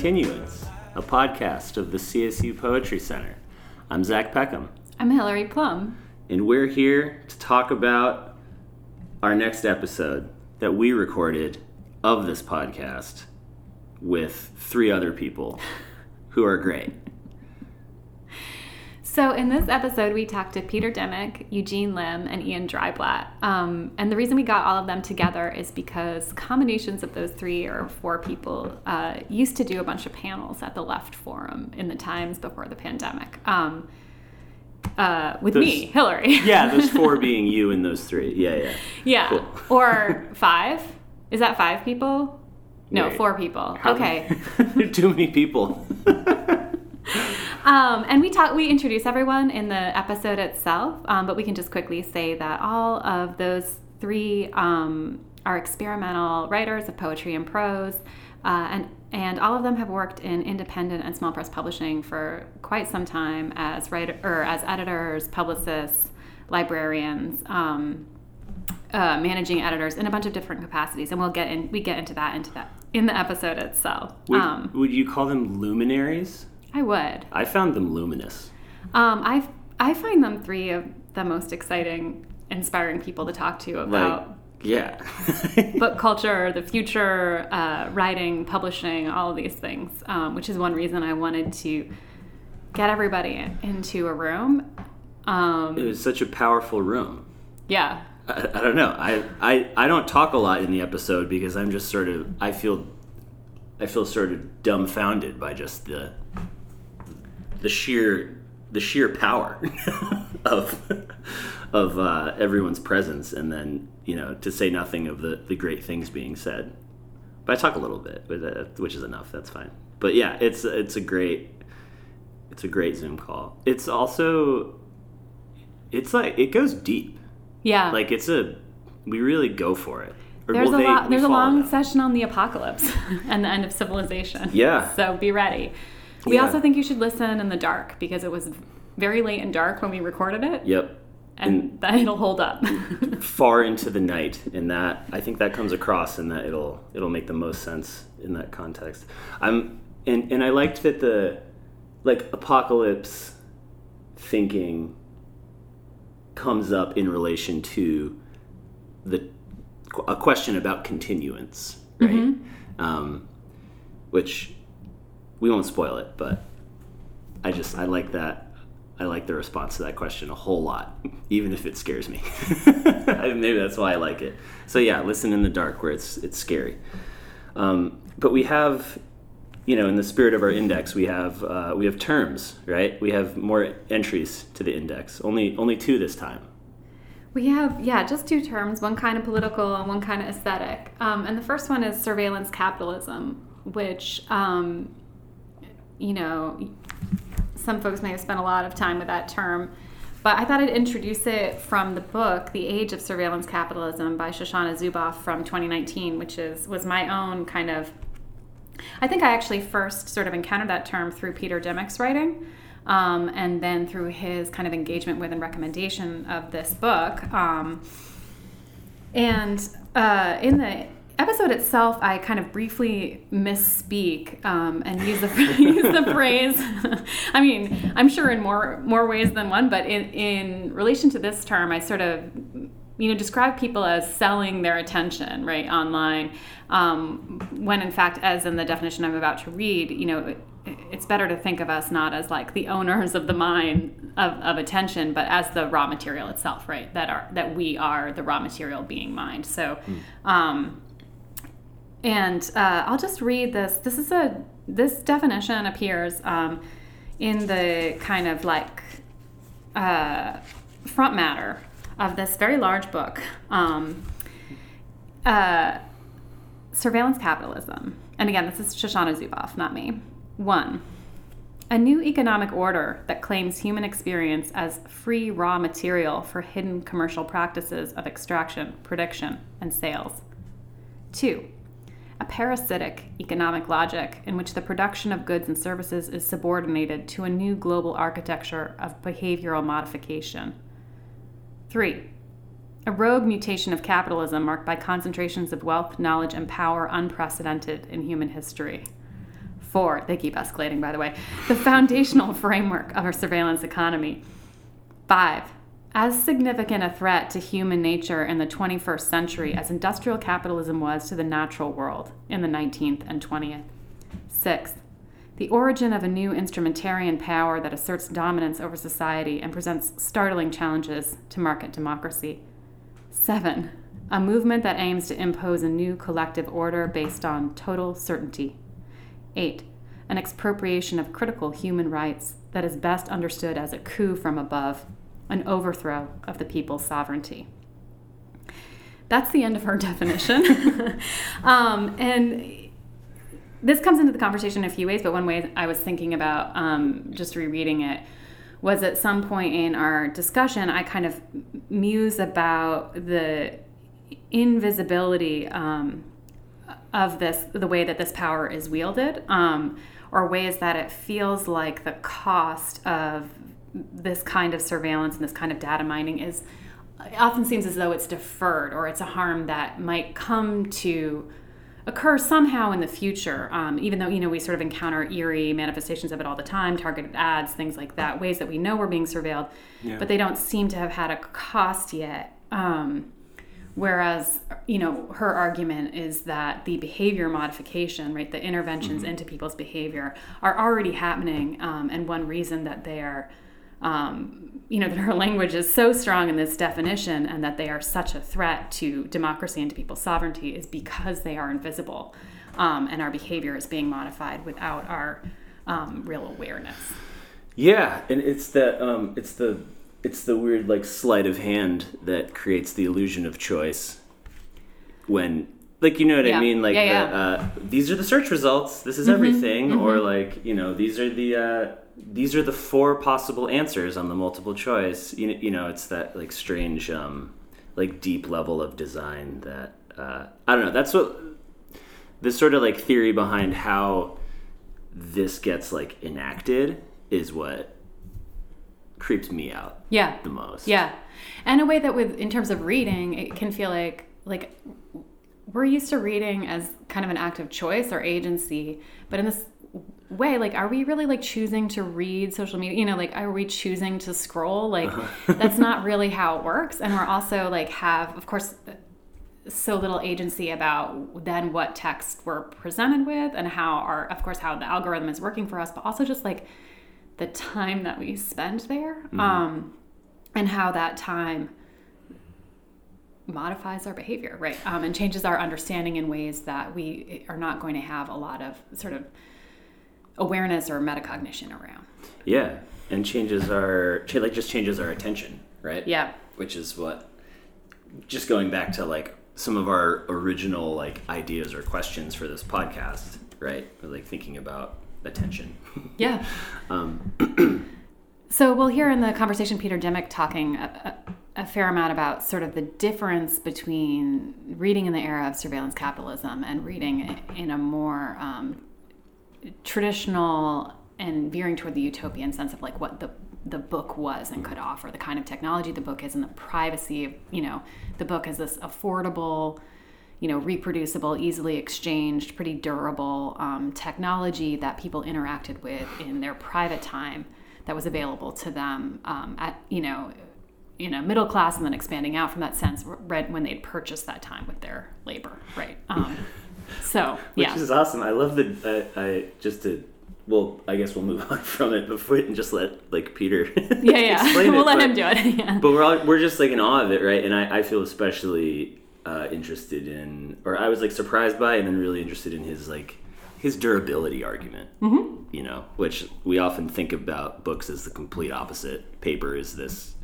Continuance, a podcast of the CSU Poetry Center. I'm Zach Peckham, I'm Hillary Plum. and we're here to talk about our next episode that we recorded of this podcast with three other people who are great. So, in this episode, we talked to Peter Dimock, Eugene Lim, and Ian Dreiblatt. Um, and the reason we got all of them together is because combinations of those three or four people uh, used to do a bunch of panels at the Left Forum in the times before the pandemic. Um, uh, with me, Hillary. Yeah, those four being you and those three. Yeah, yeah. yeah. Cool. Or five? Is that five people? No, Wait. four people. Okay. Too many people. Um, and we talk, we introduce everyone in the episode itself, um, but we can just quickly say that all of those three um, are experimental writers of poetry and prose, uh, and and all of them have worked in independent and small press publishing for quite some time as writer or as editors, publicists, librarians. Um, uh, managing editors in a bunch of different capacities, and we'll get in. We get into that into that in the episode itself. Would, um, would you call them luminaries? I would. I found them luminous. Um, I I find them three of the most exciting, inspiring people to talk to Like, about yeah. book culture, the future, uh, writing, publishing, all of these things. Um, which is one reason I wanted to get everybody in- into a room. it Um, was such a powerful room. yeah, I, I don't know. I, I I don't talk a lot in the episode because I'm just sort of I feel I feel sort of dumbfounded by just the the sheer the sheer power of of uh, everyone's presence, and then you know to say nothing of the the great things being said. But I talk a little bit, uh, which is enough. That's fine. But yeah, it's it's a great it's a great Zoom call. It's also it's like it goes deep. yeah. Like it's a, we really go for it. Or, there's a they- lot. There's a long session on the apocalypse and the end of civilization. Yeah. So be ready. We Yeah. also think you should listen in the dark because it was very late and dark when we recorded it, Yep. and that it'll hold up. Far into the night, and that I think that comes across, and that it'll it'll make the most sense in that context. I'm and and I liked that the like apocalypse thinking comes up in relation to the a question about continuance, right? Mm-hmm. Um, which we won't spoil it, but I just I like that. I like the response to that question a whole lot, even if it scares me. Maybe that's why I like it. So yeah, listen in the dark where it's it's scary. Um, but we have, you know, in the spirit of our index, we have uh, we have terms, right? We have more entries to the index. Only only two this time. We have, yeah, just two terms one kind of political and one kind of aesthetic. Um, and the first one is surveillance capitalism, which, um, you know, some folks may have spent a lot of time with that term. But I thought I'd introduce it from the book, The Age of Surveillance Capitalism by Shoshana Zuboff from 2019, which is was my own kind of I think I actually first sort of encountered that term through Peter Dimock's writing, um, and then through his kind of engagement with and recommendation of this book. Um, and uh, in the episode itself, I kind of briefly misspeak um, and use the use the phrase. I mean, I'm sure in more more ways than one, but in in relation to this term, I sort of you know describe people as selling their attention right online. Um, when in fact as in the definition i'm about to read you know it's better to think of us not as like the owners of the mind of, of attention but as the raw material itself right that are that we are the raw material being mined so um, and uh, I'll just read this. This is a this definition appears um, in the kind of like uh, front matter of this very large book, um, uh, Surveillance Capitalism. And again, this is Shoshana Zuboff, not me. One, a new economic order that claims human experience as free raw material for hidden commercial practices of extraction, prediction, and sales. Two, parasitic economic logic in which the production of goods and services is subordinated to a new global architecture of behavioral modification. Three, a rogue mutation of capitalism marked by concentrations of wealth, knowledge, and power unprecedented in human history. Four, they keep escalating, by the way, the foundational framework of our surveillance economy. Five, as significant a threat to human nature in the 21st century as industrial capitalism was to the natural world in the 19th and 20th. Sixth, the origin of a new instrumentarian power that asserts dominance over society and presents startling challenges to market democracy. Seven, a movement that aims to impose a new collective order based on total certainty. Eight, an expropriation of critical human rights that is best understood as a coup from above, an overthrow of the people's sovereignty. That's the end of her definition. um, and this comes into the conversation in a few ways, but one way I was thinking about um, just rereading it was at some point in our discussion, I kind of muse about the invisibility um, of this, the way that this power is wielded, um, or ways that it feels like the cost of this kind of surveillance and this kind of data mining is it often seems as though it's deferred or it's a harm that might come to occur somehow in the future um, even though you know we sort of encounter eerie manifestations of it all the time targeted ads things like that ways that we know we're being surveilled yeah. but they don't seem to have had a cost yet um, whereas you know her argument is that the behavior modification right the interventions mm-hmm. into people's behavior are already happening um, and one reason that they are um, you know, that her language is so strong in this definition and that they are such a threat to democracy and to people's sovereignty is because they are invisible um, and our behavior is being modified without our um, real awareness. Yeah, and it's that um, it's the it's the weird like sleight of hand that creates the illusion of choice when like you know what yeah. I mean like yeah, yeah. The, uh, these are the search results this is mm-hmm. everything mm-hmm. or like you know these are the uh, these are the four possible answers on the multiple choice. You, you know, it's that like strange, um, like deep level of design that uh, I don't know. That's what this sort of like theory behind how this gets like enacted is what creeps me out. Yeah, the most. Yeah, and a way that with in terms of reading, it can feel like like we're used to reading as kind of an act of choice or agency, but in this way like are we really like choosing to read social media you know like are we choosing to scroll like uh-huh. that's not really how it works and we're also like have of course so little agency about then what text we're presented with and how our of course how the algorithm is working for us but also just like the time that we spend there mm-hmm. um and how that time modifies our behavior right um, and changes our understanding in ways that we are not going to have a lot of sort of awareness or metacognition around. Yeah, and changes our like just changes our attention, right? Yeah, which is what just going back to like some of our original like ideas or questions for this podcast, right? like thinking about attention. Yeah. um, so we'll hear in the conversation Peter Dimock talking a, a, a, fair amount about sort of the difference between reading in the era of surveillance capitalism and reading in a more um, traditional and veering toward the utopian sense of like what the the book was and could offer, the kind of technology the book is, and the privacy of you know the book is this affordable, you know, reproducible, easily exchanged, pretty durable um, technology that people interacted with in their private time that was available to them um, at you know you know middle class and then expanding out from that sense read when they'd purchased that time with their labor right? Um, so yeah, which is awesome. I love the I, I just to well, I guess we'll move on from it before and just let like Peter. yeah, yeah. we'll it. let but, him do it. yeah. But we're all, we're just like in awe of it, right? And I, I feel especially uh, interested in, or I was like surprised by, and then really interested in his like his durability argument. Mm-hmm. You know, which we often think about books as the complete opposite. Paper is this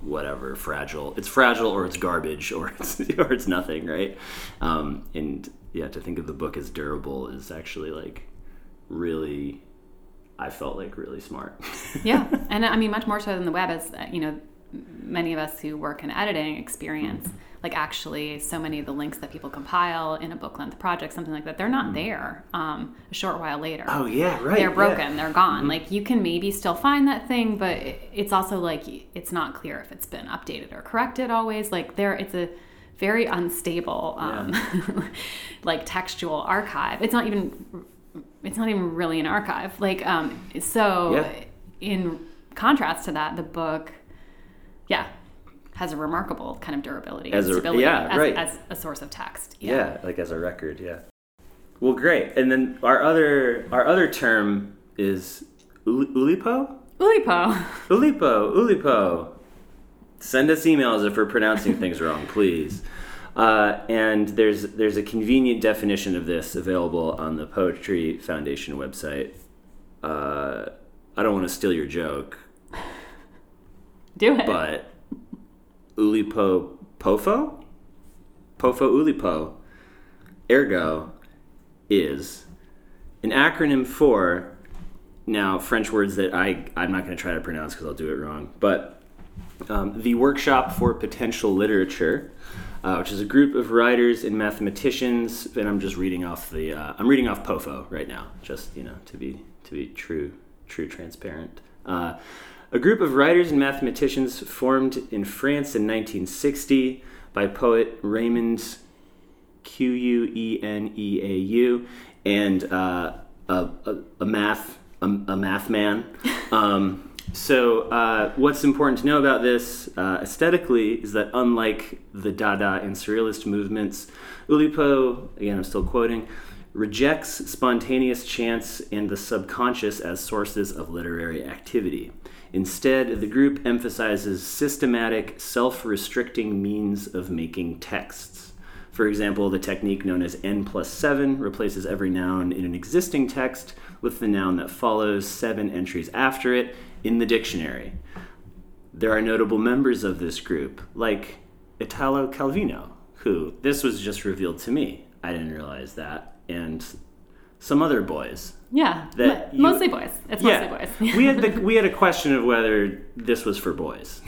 whatever fragile. It's fragile, or it's garbage, or it's or it's nothing, right? Um, and yeah, to think of the book as durable is actually like really I felt like really smart. yeah, and I mean much more so than the web, as uh, you know, many of us who work in editing experience like actually so many of the links that people compile in a book length project something like that they're not there um, a short while later. Oh yeah right they're broken yeah. they're gone. Like you can maybe still find that thing but it's also like it's not clear if it's been updated or corrected always. Like there it's a very unstable um, yeah. like textual archive it's not even it's not even really an archive like um so yeah. in contrast to that the book yeah has a remarkable kind of durability as a, yeah, as, right. as a source of text yeah. yeah like as a record yeah well great and then our other our other term is Oulipo Oulipo Oulipo Oulipo send us emails if we're pronouncing things wrong please uh, and there's there's a convenient definition of this available on the Poetry Foundation website. Uh, I don't want to steal your joke. Do it. But Oulipo Pofo? Pofo Oulipo, ergo, is an acronym for, now, French words that I, I'm not going to try to pronounce because I'll do it wrong, but um, the Workshop for Potential Literature uh, which is a group of writers and mathematicians. And I'm just reading off the uh, I'm reading off POFO right now, just you know to be to be true, true, transparent. Uh, a group of writers and mathematicians formed in France in 1960 by poet Raymond Q U E N E A U and uh, a, a, a, math a, a math man. Um, so, uh, what's important to know about this uh, aesthetically is that unlike the Dada and Surrealist movements, Oulipo, again, I'm still quoting, rejects spontaneous chance and the subconscious as sources of literary activity. Instead, the group emphasizes systematic, self restricting means of making texts. For example, the technique known as N plus 7 replaces every noun in an existing text with the noun that follows seven entries after it in the dictionary. There are notable members of this group, like Italo Calvino, who this was just revealed to me. I didn't realize that. And some other boys. Yeah, that you, mostly boys. It's yeah, mostly boys. we had the, we had a question of whether this was for boys.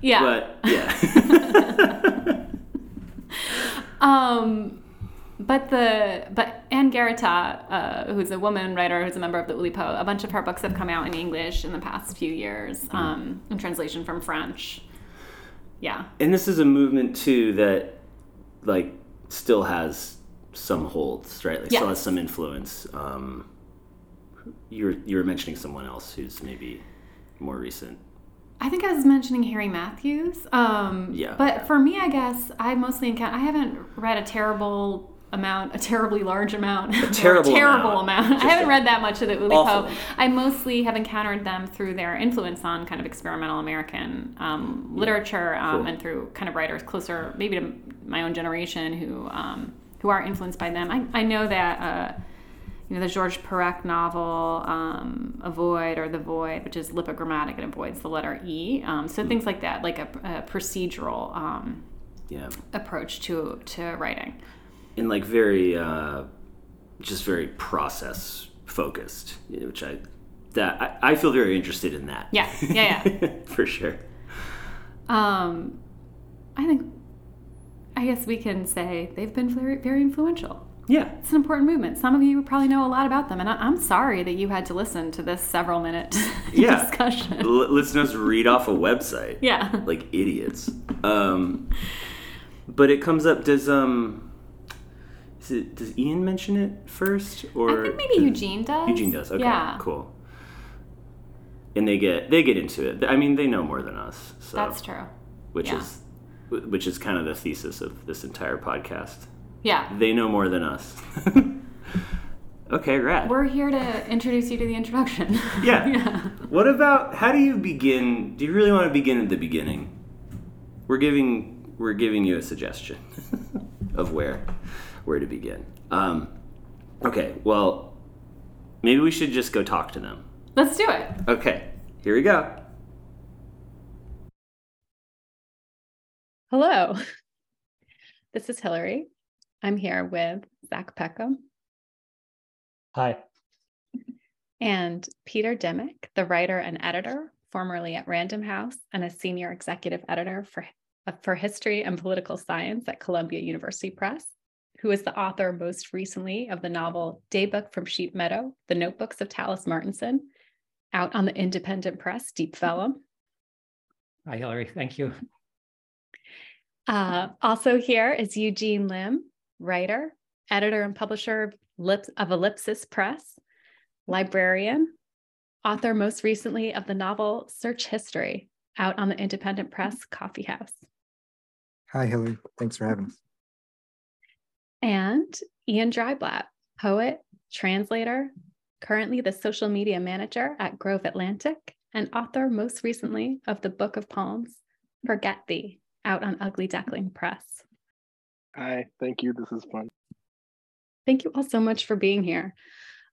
yeah, but yeah. um, but the but Anne Garréta, uh, who's a woman writer who's a member of the Oulipo, a bunch of her books have come out in English in the past few years, mm-hmm. um, in translation from French. Yeah, and this is a movement too that like still has some holds, right? Like still has some influence. Um, you're you were mentioning someone else who's maybe more recent. I think I was mentioning Harry Mathews. Um, yeah. But for me, I guess I mostly encounter. I haven't read a terrible amount, a terribly large amount, a terrible, terrible amount. amount. I haven't read that much of the Oulipo. I mostly have encountered them through their influence on kind of experimental American um, literature um, cool. and through kind of writers closer, maybe to my own generation, who um, who are influenced by them. I, I know that. Uh, you know, the George Perec novel, um, Avoid or The Void, which is lipogrammatic and avoids the letter E. Um, so mm. things like that, like a, a procedural um, yeah. approach to, to writing in like very uh, just very process focused, which I that I, I, feel very interested in that. Yeah, yeah, yeah, for sure. Um, I think I guess we can say they've been very very influential. Yeah, it's an important movement. Some of you probably know a lot about them, and I, am sorry that you had to listen to this several minute yeah. discussion. L- listen us read off a website. Yeah, like idiots. Um, but it comes up. Does um it, does Ian mention it first, or I think maybe Eugene does. Eugene does. Okay, yeah. cool. And they get they get into it. I mean, they know more than us. So, That's true. Which yeah. is which is kind of the thesis of this entire podcast. Yeah. They know more than us. okay, rad. We're here to introduce you to the introduction. yeah. yeah. What about how do you begin? Do you really want to begin at the beginning? We're giving we're giving you a suggestion of where where to begin. Um, okay, well, maybe we should just go talk to them. Let's do it. Okay, here we go. Hello, this is Hillary. I'm here with Zach Peckham. Hi. And Peter Dimock, the writer and editor formerly at Random House and a senior executive editor for, uh, for history and political science at Columbia University Press, who is the author most recently of the novel Daybook from Sheep Meadow, The Notebooks of Tallis Martinson, out on the independent press, Deep Vellum. Hi, Hillary. Thank you. Uh, also here is Eugene Lim, writer, editor and publisher of Ellipsis Press, librarian, author most recently of the novel Search History, out on the Independent Press Coffee House. Hi, Hillary. Thanks for having us. And Ian Dreiblatt, poet, translator, currently the social media manager at Grove Atlantic, and author most recently of the Book of Poems, Forget Thee, out on Ugly Duckling Press. Hi, thank you. This is fun. Thank you all so much for being here.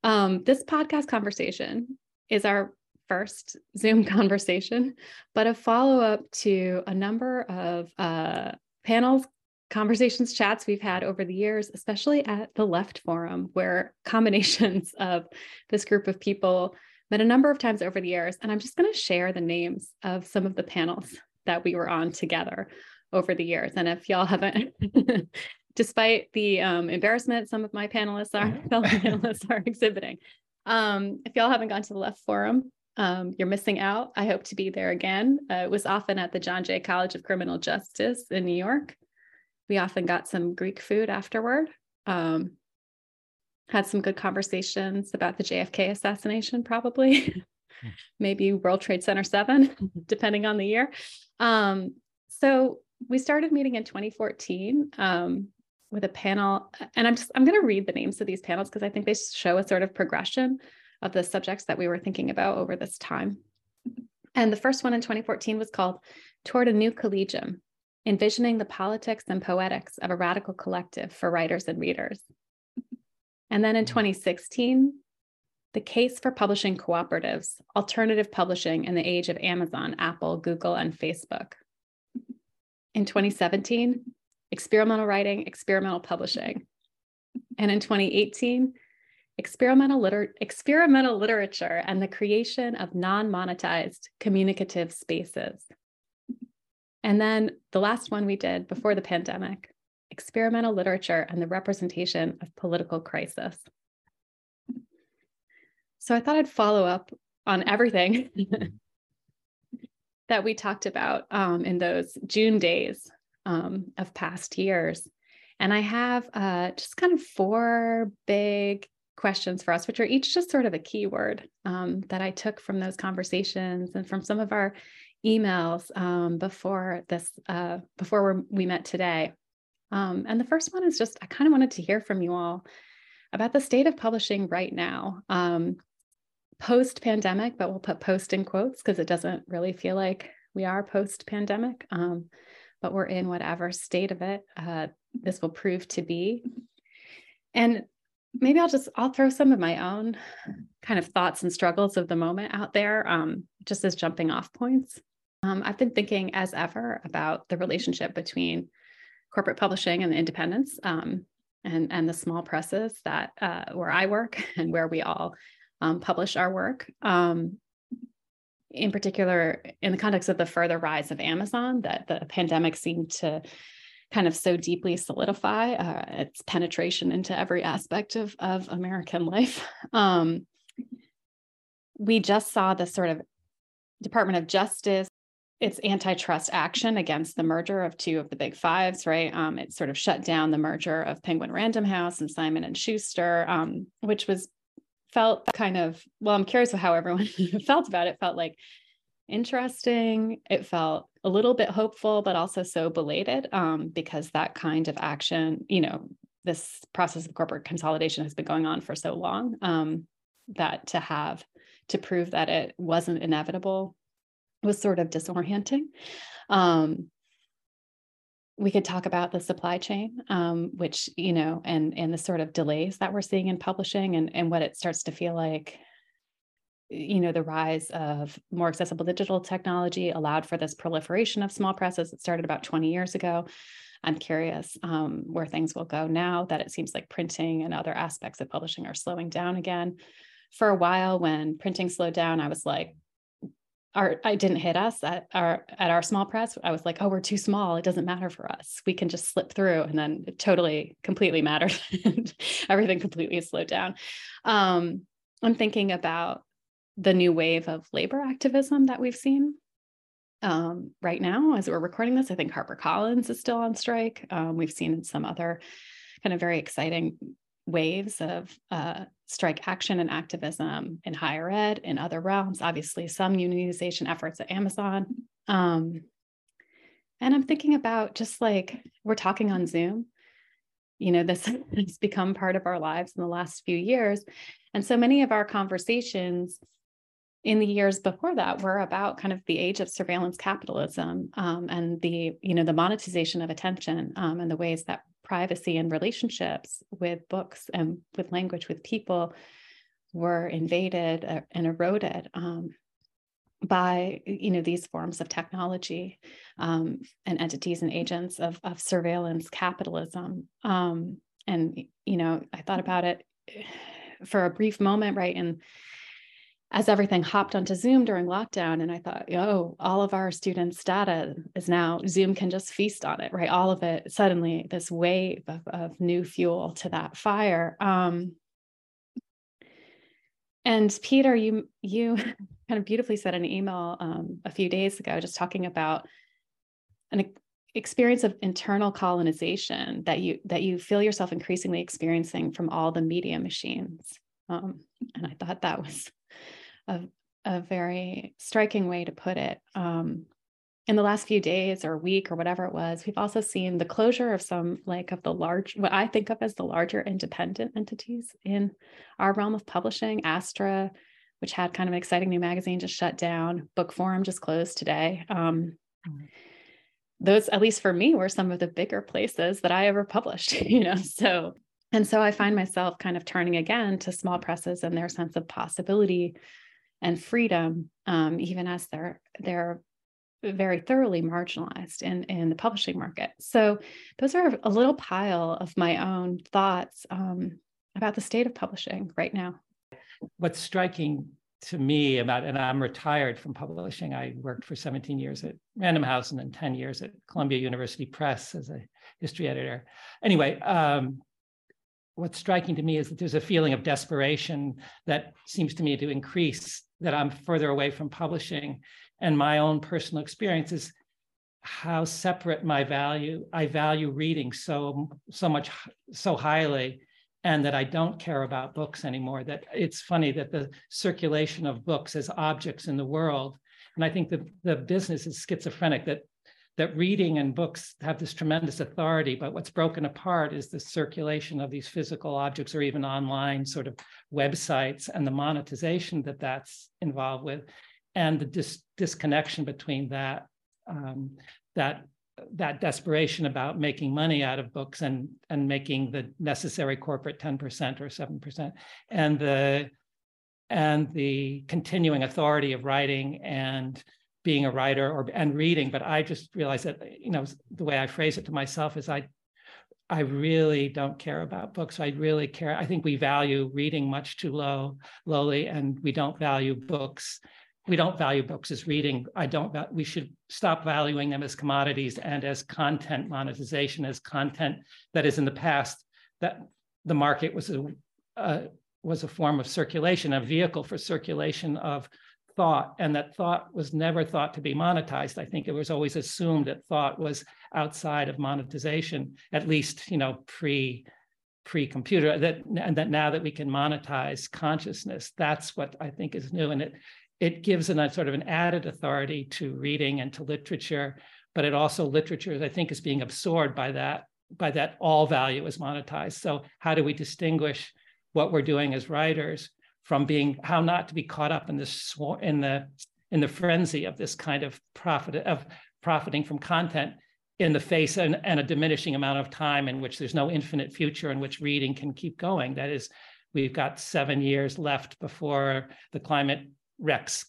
Um, this podcast conversation is our first Zoom conversation, but a follow up to a number of uh, panels, conversations, chats we've had over the years, especially at the Left Forum, where combinations of this group of people met a number of times over the years. And I'm just going to share the names of some of the panels that we were on together over the years. And if y'all haven't, despite the um, embarrassment some of my panelists are fellow panelists are exhibiting, um, if y'all haven't gone to the Left Forum, um, you're missing out. I hope to be there again. Uh, it was often at the John Jay College of Criminal Justice in New York. We often got some Greek food afterward. Um, had some good conversations about the JFK assassination, probably. Maybe World Trade Center 7, depending on the year. Um, so we started meeting in 2014 um, with a panel, and I'm just I'm going to read the names of these panels because I think they show a sort of progression of the subjects that we were thinking about over this time. And the first one in 2014 was called Toward a New Collegium, envisioning the politics and poetics of a radical collective for writers and readers. And then in mm. 2016, the case for publishing cooperatives, alternative publishing in the age of Amazon, Apple, Google, and Facebook. In 2017, experimental writing, experimental publishing. And in 2018, experimental, liter- experimental literature and the creation of non monetized communicative spaces. And then the last one we did before the pandemic experimental literature and the representation of political crisis. So I thought I'd follow up on everything that we talked about um, in those June days um, of past years. And I have uh, just kind of four big questions for us, which are each just sort of a keyword um, that I took from those conversations and from some of our emails um, before this, uh, before we met today. Um, and the first one is just I kind of wanted to hear from you all about the state of publishing right now, um, post pandemic, but we'll put post in quotes because it doesn't really feel like we are post pandemic, um, but we're in whatever state of it uh, this will prove to be. And maybe I'll just I'll throw some of my own kind of thoughts and struggles of the moment out there, um, just as jumping off points. Um, I've been thinking as ever about the relationship between corporate publishing and the independents um, and and the small presses that uh, where I work and where we all um, publish our work. Um, in particular, in the context of the further rise of Amazon, that the pandemic seemed to kind of so deeply solidify uh, its penetration into every aspect of, of American life. Um, we just saw the sort of Department of Justice its antitrust action against the merger of two of the big fives, right? Um, it sort of shut down the merger of Penguin Random House and Simon and Schuster, um, which was felt kind of well. I'm curious how everyone felt about it. Felt like interesting. It felt a little bit hopeful, but also so belated um, because that kind of action, you know, this process of corporate consolidation has been going on for so long um, that to have to prove that it wasn't inevitable was sort of disorienting. Um, we could talk about the supply chain, um, which, you know, and, and the sort of delays that we're seeing in publishing and, and what it starts to feel like you know the rise of more accessible digital technology allowed for this proliferation of small presses. It started about 20 years ago. I'm curious um, where things will go now that it seems like printing and other aspects of publishing are slowing down again. For a while when printing slowed down i was like our I didn't hit us at our at our small press. I was like, oh, we're too small. It doesn't matter for us. We can just slip through, and then it totally, completely mattered. Everything completely slowed down. Um, I'm thinking about the new wave of labor activism that we've seen um, right now as we're recording this. I think HarperCollins is still on strike. Um, we've seen some other kind of very exciting waves of uh, strike action and activism in higher ed, in other realms, obviously, some unionization efforts at Amazon. Um, and I'm thinking about just like we're talking on Zoom. You know, this has become part of our lives in the last few years. And so many of our conversations in the years before that were about kind of the age of surveillance capitalism um, and the you know the monetization of attention um, and the ways that privacy and relationships with books and with language with people were invaded uh, and eroded um, by you know these forms of technology um, and entities and agents of, of surveillance capitalism. Um, and you know i thought about it for a brief moment right and as everything hopped onto Zoom during lockdown, and I thought, oh, all of our students' data is now Zoom can just feast on it, right? All of it suddenly, this wave of, of new fuel to that fire. Um, and Peter, you you kind of beautifully said an email um, a few days ago, just talking about an experience of internal colonization that you that you feel yourself increasingly experiencing from all the media machines. Um, and I thought that was a, a very striking way to put it. Um, in the last few days or week or whatever it was, we've also seen the closure of some like of the large, what I think of as the larger independent entities in our realm of publishing. Astra, which had kind of an exciting new magazine, just shut down. Bookforum just closed today. Um, mm-hmm. Those, at least for me, were some of the bigger places that I ever published. You know, so and so I find myself kind of turning again to small presses and their sense of possibility and freedom, um, even as they're they're very thoroughly marginalized in in the publishing market. So those are a little pile of my own thoughts um, about the state of publishing right now. What's striking to me about, and I'm retired from publishing. I worked for 17 years at Random House and then 10 years at Columbia University Press as a history editor. Anyway, um, what's striking to me is that there's a feeling of desperation that seems to me to increase that I'm further away from publishing. And my own personal experience is how separate my value, I value reading so so much so highly, and that I don't care about books anymore. That it's funny that the circulation of books as objects in the world, and I think the, the business is schizophrenic that that reading and books have this tremendous authority, but what's broken apart is the circulation of these physical objects or even online sort of websites and the monetization that that's involved with, and the dis- disconnection between that um, that that desperation about making money out of books and and making the necessary corporate 10% or 7% and the and the continuing authority of writing and being a writer or and reading but i just realized that you know the way i phrase it to myself is i i really don't care about books. I really care. I think we value reading much too low lowly and we don't value books. We don't value books as reading. I don't we should stop valuing them as commodities and as content monetization as content that is in the past that the market was a uh, was a form of circulation a vehicle for circulation of thought and that thought was never thought to be monetized. I think it was always assumed that thought was outside of monetization at least you know pre pre computer that and that now that we can monetize consciousness that's what i think is new. And it it gives an, a sort of an added authority to reading and to literature but it also literature i think is being absorbed by that by that all value is monetized. So how do we distinguish what we're doing as writers from being how not to be caught up in this in the in the frenzy of this kind of profit of profiting from content in the face and, and a diminishing amount of time in which there's no infinite future in which reading can keep going. That is we've got seven years left before the climate wrecks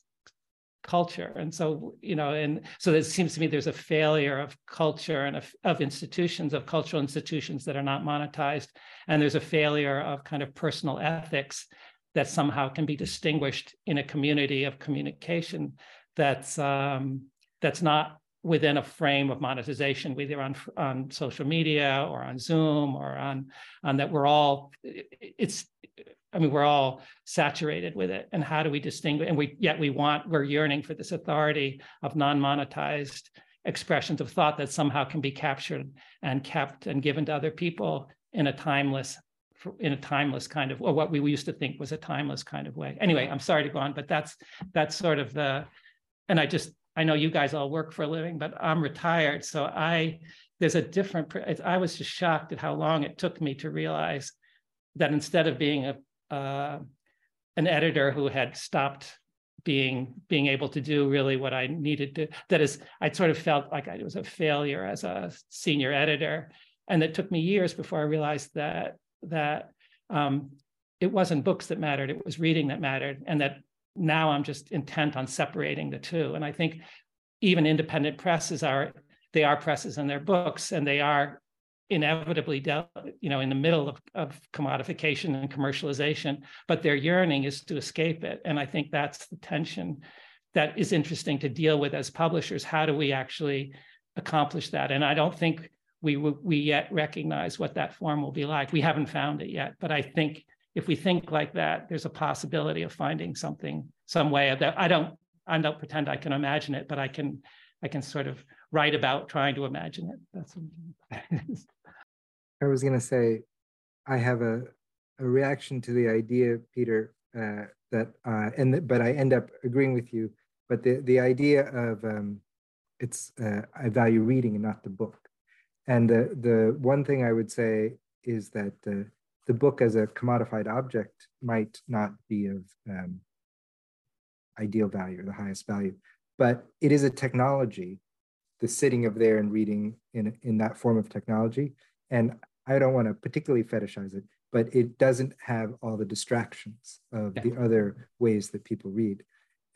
culture. And so you know and so it seems to me there's a failure of culture and of, of institutions of cultural institutions that are not monetized. And there's a failure of kind of personal ethics that somehow can be distinguished in a community of communication that's um, that's not within a frame of monetization, whether on on social media or on Zoom or on on that we're all it's I mean we're all saturated with it. And how do we distinguish? And we yet we want we're yearning for this authority of non-monetized expressions of thought that somehow can be captured and kept and given to other people in a timeless in a timeless kind of or what we used to think was a timeless kind of way anyway i'm sorry to go on but that's that's sort of the and i just I know you guys all work for a living, but I'm retired. So I, there's a different, I was just shocked at how long it took me to realize that instead of being a, uh, an editor who had stopped being being able to do really what I needed to. That is, I sort of felt like I was a failure as a senior editor, and it took me years before I realized that that um, it wasn't books that mattered; it was reading that mattered, and that now I'm just intent on separating the two. And I think even independent presses are they are presses in their books, and they are inevitably dealt, you know, in the middle of, of commodification and commercialization, but their yearning is to escape it. And I think that's the tension that is interesting to deal with as publishers. How do we actually accomplish that? And I don't think we we yet recognize what that form will be like. We haven't found it yet, but I think if we think like that, there's a possibility of finding something, some way of that. I don't, I don't pretend I can imagine it, but I can, I can sort of write about trying to imagine it. That's. what I was going to say, I have a, a reaction to the idea, Peter, uh, that uh, and the, but I end up agreeing with you. But the the idea of um, it's uh, I value reading and not the book. And the the one thing I would say is that uh, the book as a commodified object might not be of um, ideal value or the highest value, but it is a technology, the sitting of there and reading in, in that form of technology. And I don't want to particularly fetishize it, but it doesn't have all the distractions of yeah. the other ways that people read.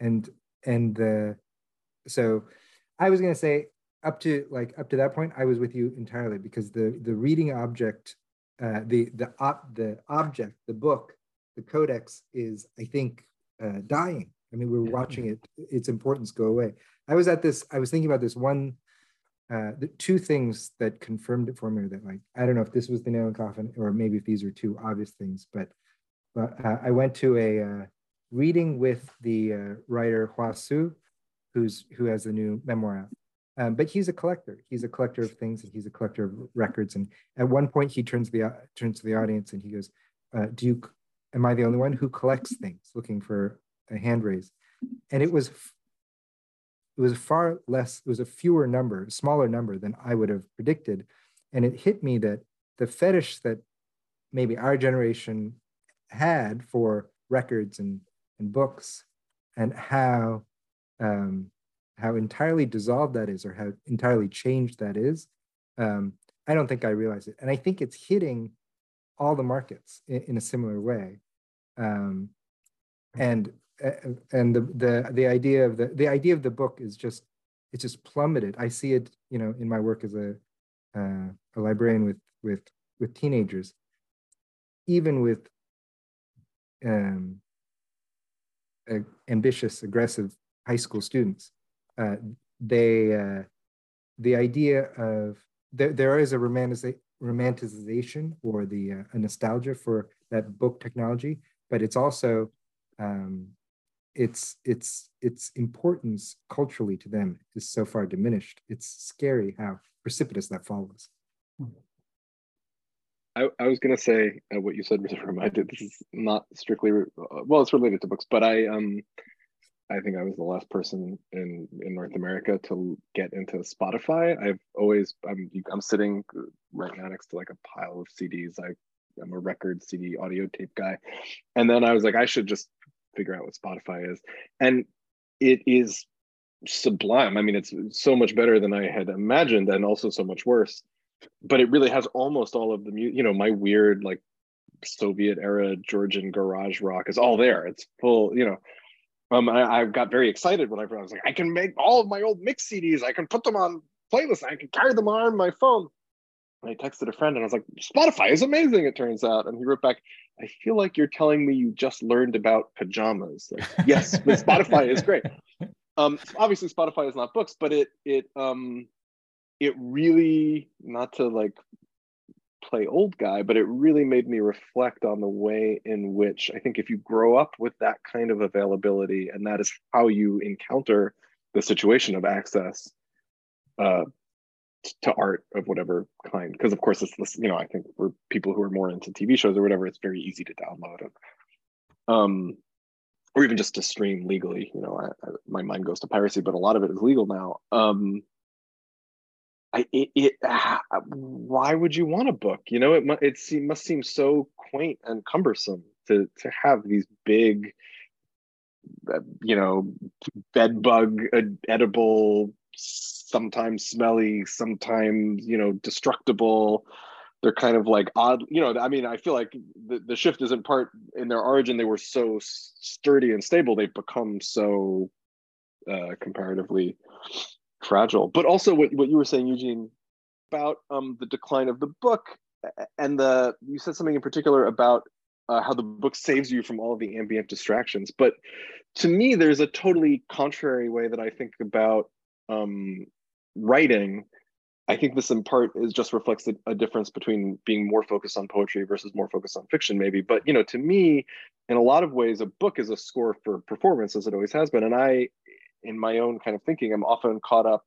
And and the so I was gonna say up to like up to that point, I was with you entirely because the the reading object uh, the the op, the object, the book, the codex is, I think, uh, dying. I mean, we're watching it; its importance go away. I was at this. I was thinking about this one. Uh, the two things that confirmed it for me that, like, I don't know if this was the nail in coffin, or maybe if these are two obvious things, but but uh, I went to a uh, reading with the uh, writer Hua Hsu, who's who has the new memoir out, um, but he's a collector. He's a collector of things, and he's a collector of records. And at one point, he turns the uh, turns to the audience and he goes, uh, "Do you? Am I the only one who collects things?" Looking for a hand raise, and it was it was far less. It was a fewer number, smaller number than I would have predicted, and it hit me that the fetish that maybe our generation had for records and and books, and how um, how entirely dissolved that is or how entirely changed that is um, i don't think i realize it. And i think it's hitting all the markets in, in a similar way. Um, and uh, and the, the the idea of the the idea of the book is just it's just plummeted. I see it you know in my work as a uh, a librarian with with with teenagers. Even with um, ambitious aggressive high school students uh, they uh, the idea of there, there is a romanticization or the uh, a nostalgia for that book technology, but it's also um, its its its importance culturally to them is so far diminished. It's scary how precipitous that follows. I, I was gonna say uh, what you said was reminded. This is not strictly uh, well, it's related to books, but I um I think I was the last person in in North America to get into Spotify. I've always I'm I'm sitting right now next to like a pile of CDs. I I'm a record CD audio tape guy, and then I was like I should just figure out what Spotify is, and it is sublime. I mean, it's so much better than I had imagined, and also so much worse. But it really has almost all of the music. You know, my weird like Soviet era Georgian garage rock is all there. It's full. You know um, I, I, got very excited when I, was like, I can make all of my old mix CDs. I can put them on playlists. I can carry them on my phone. And I texted a friend and I was like, Spotify is amazing, it turns out. And he wrote back, I feel like you're telling me you just learned about pajamas. Like, yes, but Spotify is great. Um, obviously, Spotify is not books, but it it um, it really not to like play old guy, but it really made me reflect on the way in which I think if you grow up with that kind of availability and that is how you encounter the situation of access uh, to art of whatever kind, because of course it's this, you know, I think for people who are more into TV shows or whatever, it's very easy to download it. Um, or even just to stream legally, you know, I, I, my mind goes to piracy, but a lot of it is legal now. Um, I, it, it uh, why would you want a book? You know, it it must seem so quaint and cumbersome to to have these big, uh, you know, bed bug edible, sometimes smelly, sometimes you know destructible. They're kind of like odd, you know. I mean, I feel like the, the shift is in part in their origin. They were so sturdy and stable. They've become so uh, comparatively fragile. But also what, what you were saying, Eugene, about um, the decline of the book and the you said something in particular about uh, how the book saves you from all of the ambient distractions. But to me, there's a totally contrary way that I think about um, writing. I think this in part is just reflects a, a, difference between being more focused on poetry versus more focused on fiction, maybe. But you know, to me, in a lot of ways, a book is a score for performance, as it always has been. And I in my own kind of thinking, I'm often caught up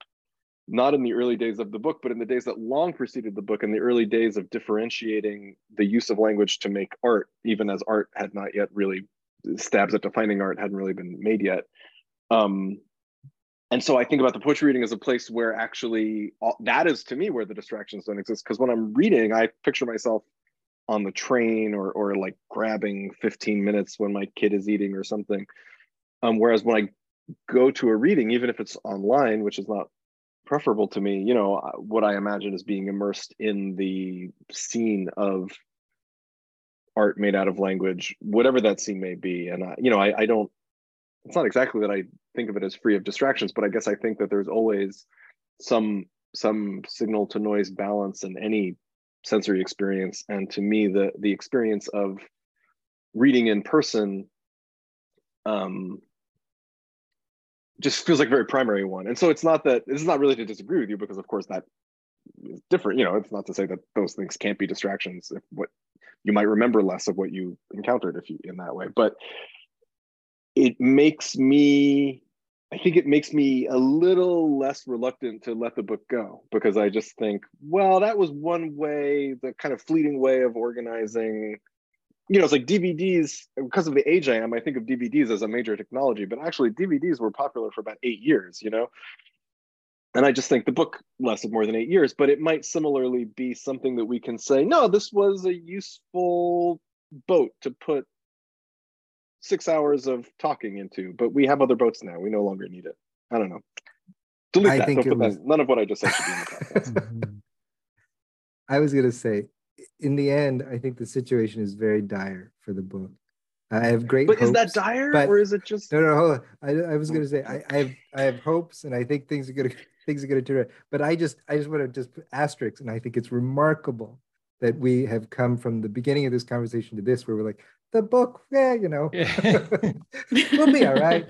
not in the early days of the book, but in the days that long preceded the book, in the early days of differentiating the use of language to make art, even as art had not yet really stabs at defining art hadn't really been made yet. Um, and so I think about the poetry reading as a place where actually all, that is to me where the distractions don't exist. Because when I'm reading, I picture myself on the train or or like grabbing 15 minutes when my kid is eating or something. Um, whereas when I go to a reading, even if it's online, which is not preferable to me, you know, uh, what I imagine is being immersed in the scene of art made out of language, whatever that scene may be. And, I, you know, I, I don't, it's not exactly that I think of it as free of distractions, but I guess I think that there's always some some signal to noise balance in any sensory experience and to me the the experience of reading in person um just feels like a very primary one. And so it's not that this is not really to disagree with you because of course that is different. You know, it's not to say that those things can't be distractions if what you might remember less of what you encountered if you in that way. But it makes me I think it makes me a little less reluctant to let the book go because I just think, well, that was one way, the kind of fleeting way of organizing you know, it's like DVDs, because of the age I am, I think of DVDs as a major technology, but actually DVDs were popular for about eight years, you know? And I just think the book lasted more than eight years, but it might similarly be something that we can say, no, this was a useful boat to put six hours of talking into, but we have other boats now. We no longer need it. I don't know. Delete I that. Put was... that. None of what I just said should be in the podcast. I was going to say, in the end, I think the situation is very dire for the book. I have great. But hopes, is that dire, but, or is it just? No, no, hold on. I, I was going to say oh, I, I have I have hopes, and I think things are going to things are going to turn out. But I just I just want to just put asterisks, and I think it's remarkable that we have come from the beginning of this conversation to this, where we're like the book, yeah, you know, we'll be all right,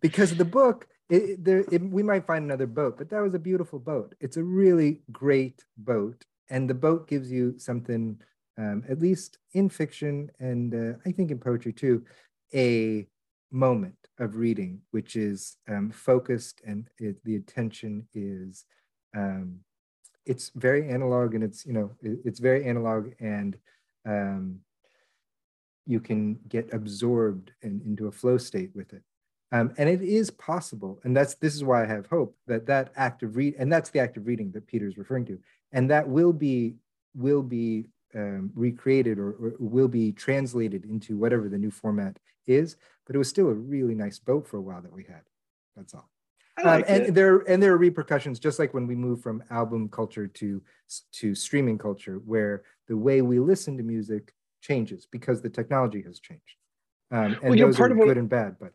because the book. It, there, it, we might find another boat, but that was a beautiful boat. It's a really great boat, and the boat gives you something um, at least in fiction and uh, i think in poetry too a moment of reading which is um, focused and it, the attention is um, it's very analog and it's you know it, it's very analog and um, you can get absorbed and into a flow state with it um, and it is possible and that's this is why i have hope that that act of read and that's the act of reading that peter's referring to and that will be will be um, recreated or, or, will be translated into whatever the new format is. But it was still a really nice boat for a while that we had. That's all. Um, and it. there and there are repercussions, just like when we move from album culture to to streaming culture, where the way we listen to music changes because the technology has changed. Um, and well, those are good what, and bad, but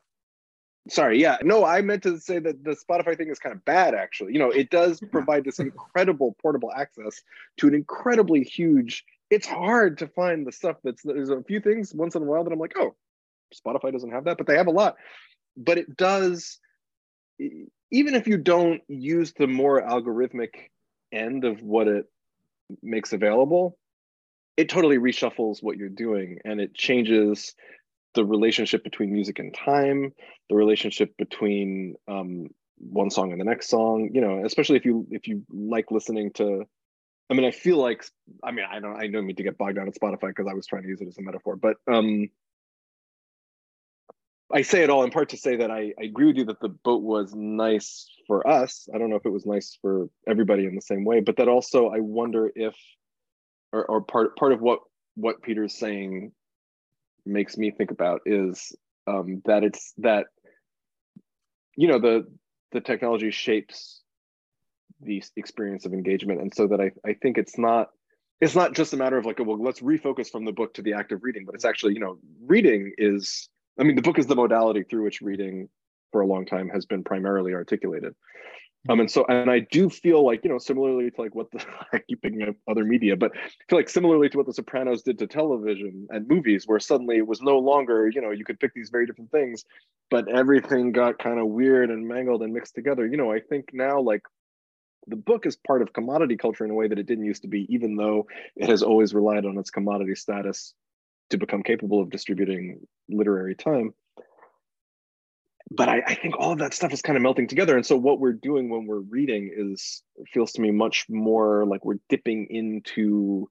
sorry yeah no i meant to say that the spotify thing is kind of bad actually. You know it does provide this incredible portable access to an incredibly huge it's hard to find the stuff that's there's a few things once in a while that i'm like oh spotify doesn't have that but they have a lot. But it does even if you don't use the more algorithmic end of what it makes available, it totally reshuffles what you're doing and it changes the relationship between music and time, the relationship between um, one song and the next song. You know, especially if you if you like listening to. I mean, I feel like I mean I don't I don't mean to get bogged down at Spotify because I was trying to use it as a metaphor, but um, I say it all in part to say that I, I agree with you that the boat was nice for us. I don't know if it was nice for everybody in the same way, but that also I wonder if, or, or part part of what what Peter's saying makes me think about is um, that it's that you know the the technology shapes the experience of engagement, and so that I I think it's not it's not just a matter of like well let's refocus from the book to the act of reading, but it's actually you know reading is I mean the book is the modality through which reading for a long time has been primarily articulated. Um, and so, and I do feel like, you know, similarly to like what the, I keep picking up other media, but I feel like similarly to what The Sopranos did to television and movies, where suddenly it was no longer, you know, you could pick these very different things, but everything got kind of weird and mangled and mixed together. You know, I think now like the book is part of commodity culture in a way that it didn't used to be, even though it has always relied on its commodity status to become capable of distributing literary time but I, I, think all of that stuff is kind of melting together. And so what we're doing when we're reading is feels to me much more like we're dipping into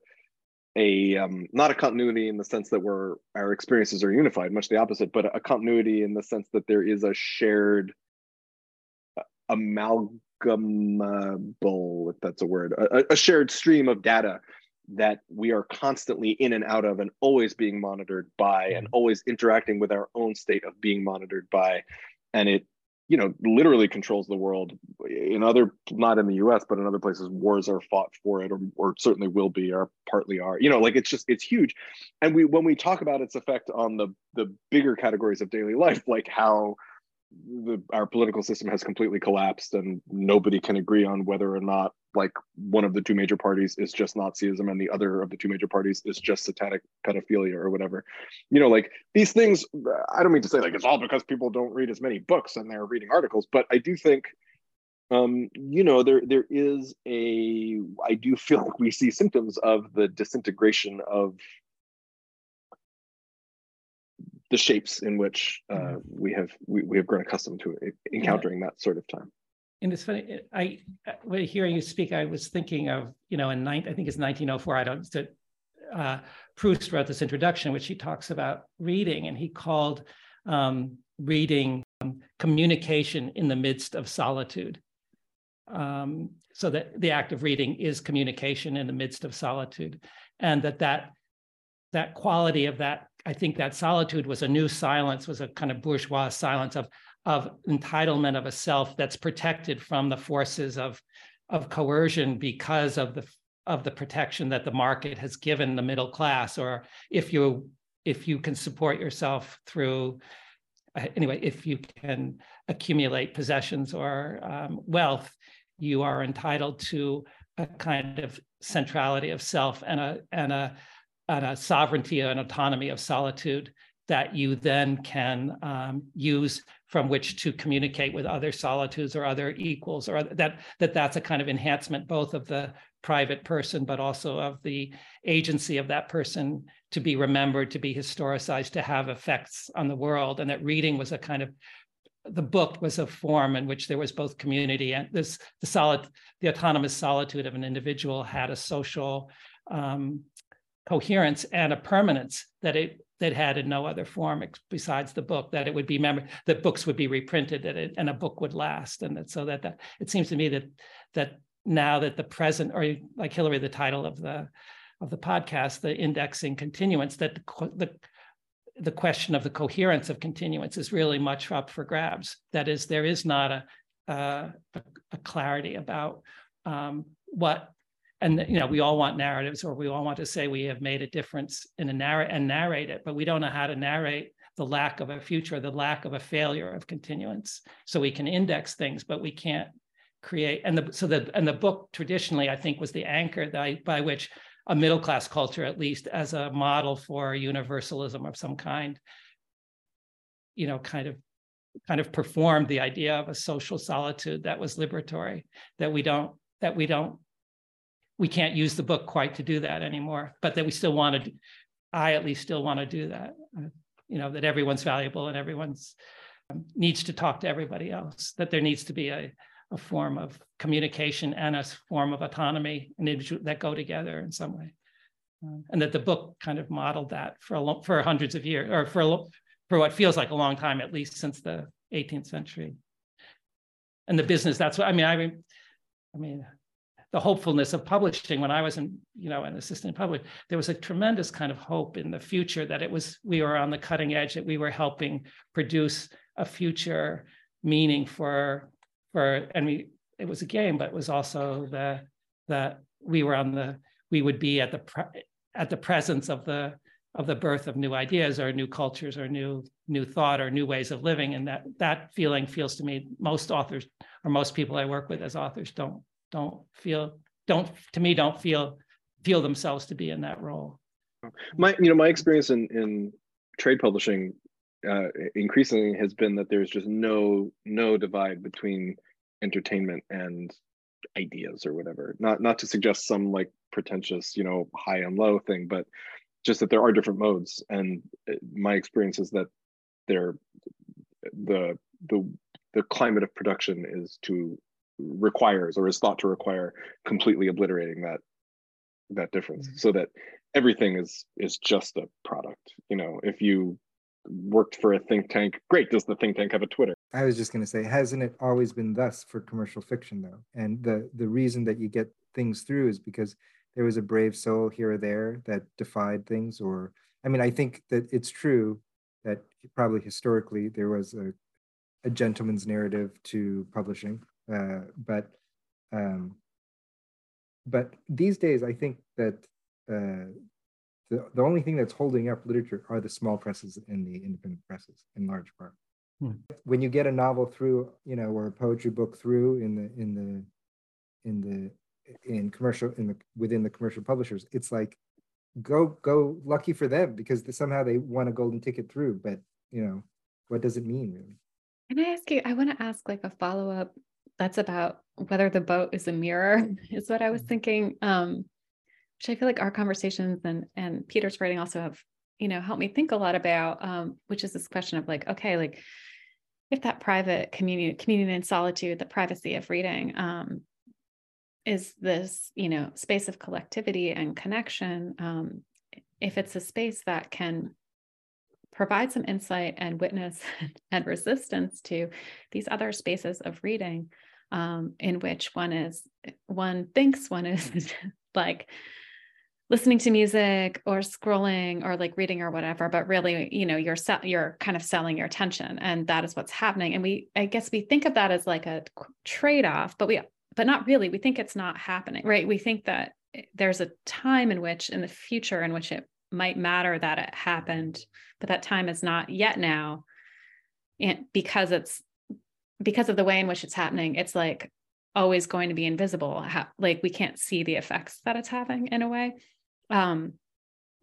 a um, not a continuity in the sense that we're our experiences are unified, much the opposite, but a continuity in the sense that there is a shared uh, amalgamable, if that's a word, a, a shared stream of data that we are constantly in and out of and always being monitored by and mm-hmm. always interacting with our own state of being monitored by. And it you know literally controls the world. In other not in the us but in other places wars are fought for it or, or certainly will be or partly are. You know like it's just it's huge. And we when we talk about its effect on the the bigger categories of daily life like how the, our political system has completely collapsed and nobody can agree on whether or not like one of the two major parties is just nazism and the other of the two major parties is just satanic pedophilia or whatever. You know like these things i don't mean to say like it's all because people don't read as many books and they're reading articles but i do think um you know there there is a i do feel like we see symptoms of the disintegration of the shapes in which uh, mm-hmm. we have we, we have grown accustomed to encountering yeah. that sort of time. And it's funny. I when hearing you speak, I was thinking of you know in nine, I think it's 1904. I don't. That uh, Proust wrote this introduction, which he talks about reading, and he called um, reading um, communication in the midst of solitude. Um, so that the act of reading is communication in the midst of solitude, and that that that quality of that I think that solitude was a new silence, was a kind of bourgeois silence of, of entitlement of a self that's protected from the forces of, of coercion because of the of the protection that the market has given the middle class, or if you if you can support yourself through anyway, if you can accumulate possessions or um, wealth, you are entitled to a kind of centrality of self and a and a and a sovereignty and autonomy of solitude that you then can um, use from which to communicate with other solitudes or other equals or that that that's a kind of enhancement both of the private person but also of the agency of that person to be remembered to be historicized to have effects on the world and that reading was a kind of the book was a form in which there was both community and this the solid the autonomous solitude of an individual had a social um, coherence and a permanence that it that had in no other form besides the book that it would be mem- that books would be reprinted that it, and a book would last. And that so that, that it seems to me that that now that the present or like hillary the title of the of the podcast the indexing continuance that the, the the question of the coherence of continuance is really much up for grabs. That is there is not a a, a clarity about um, what and you know we all want narratives or we all want to say we have made a difference in a narrate and narrate it but we don't know how to narrate the lack of a future the lack of a failure of continuance. So we can index things but we can't create and the so the and the book traditionally i think was the anchor that, by which a middle class culture at least as a model for universalism of some kind you know kind of kind of performed the idea of a social solitude that was liberatory, that we don't, that we don't, we can't use the book quite to do that anymore, but that we still want to, I at least still want to do that. Uh, you know, that everyone's valuable and everyone's um, needs to talk to everybody else, that there needs to be a, a form of communication and a form of autonomy and that go together in some way. Um, and that the book kind of modeled that for a for hundreds of years, or for for what feels like a long time, at least since the 18th century. And the business, that's what I mean. I mean, I mean, the hopefulness of publishing. When I was in, you know, an assistant public, there was a tremendous kind of hope in the future that it was we were on the cutting edge, that we were helping produce a future meaning for for and we it was a game, but it was also the that we were on the we would be at the pre, at the presence of the of the birth of new ideas or new cultures or new new thought or new ways of living. And that that feeling feels to me most authors or most people i work with as authors don't don't feel don't to me don't feel feel themselves to be in that role. My you know my experience in in trade publishing uh, increasingly has been that there's just no no divide between entertainment and ideas or whatever. Not not to suggest some like pretentious you know high and low thing but just that there are different modes. And uh, my experience is that there the the the climate of production is to requires or is thought to require completely obliterating that that difference mm-hmm. so that everything is is just a product you know? If you worked for a think tank great does the think tank have a twitter? I was just going to say hasn't it always been thus for commercial fiction though? And the the reason that you get things through is because there was a brave soul here or there that defied things or i mean i think that it's true that probably historically there was a, a gentleman's narrative to publishing uh, but um, but these days i think that uh, the, the only thing that's holding up literature are the small presses and the independent presses in large part hmm. when you get a novel through you know or a poetry book through in the in the in the in commercial in the within the commercial publishers it's like go go lucky for them because somehow they won a golden ticket through but you know what does it mean really can i ask you i want to ask like a follow-up that's about whether the boat is a mirror is what i was mm-hmm. thinking um which i feel like our conversations and and peter's writing also have you know helped me think a lot about um which is this question of like okay like if that private community community and solitude the privacy of reading um is this you know space of collectivity and connection um, if it's a space that can provide some insight and witness and resistance to these other spaces of reading um, in which one is one thinks one is like listening to music or scrolling or like reading or whatever but really you know you're you're kind of selling your attention and that is what's happening and we i guess we think of that as like a trade-off but we but not really. We think it's not happening, right? We think that there's a time in which, in the future, in which it might matter that it happened, but that time is not yet now. And because it's because of the way in which it's happening, it's like always going to be invisible. like we can't see the effects that it's having in a way. Um,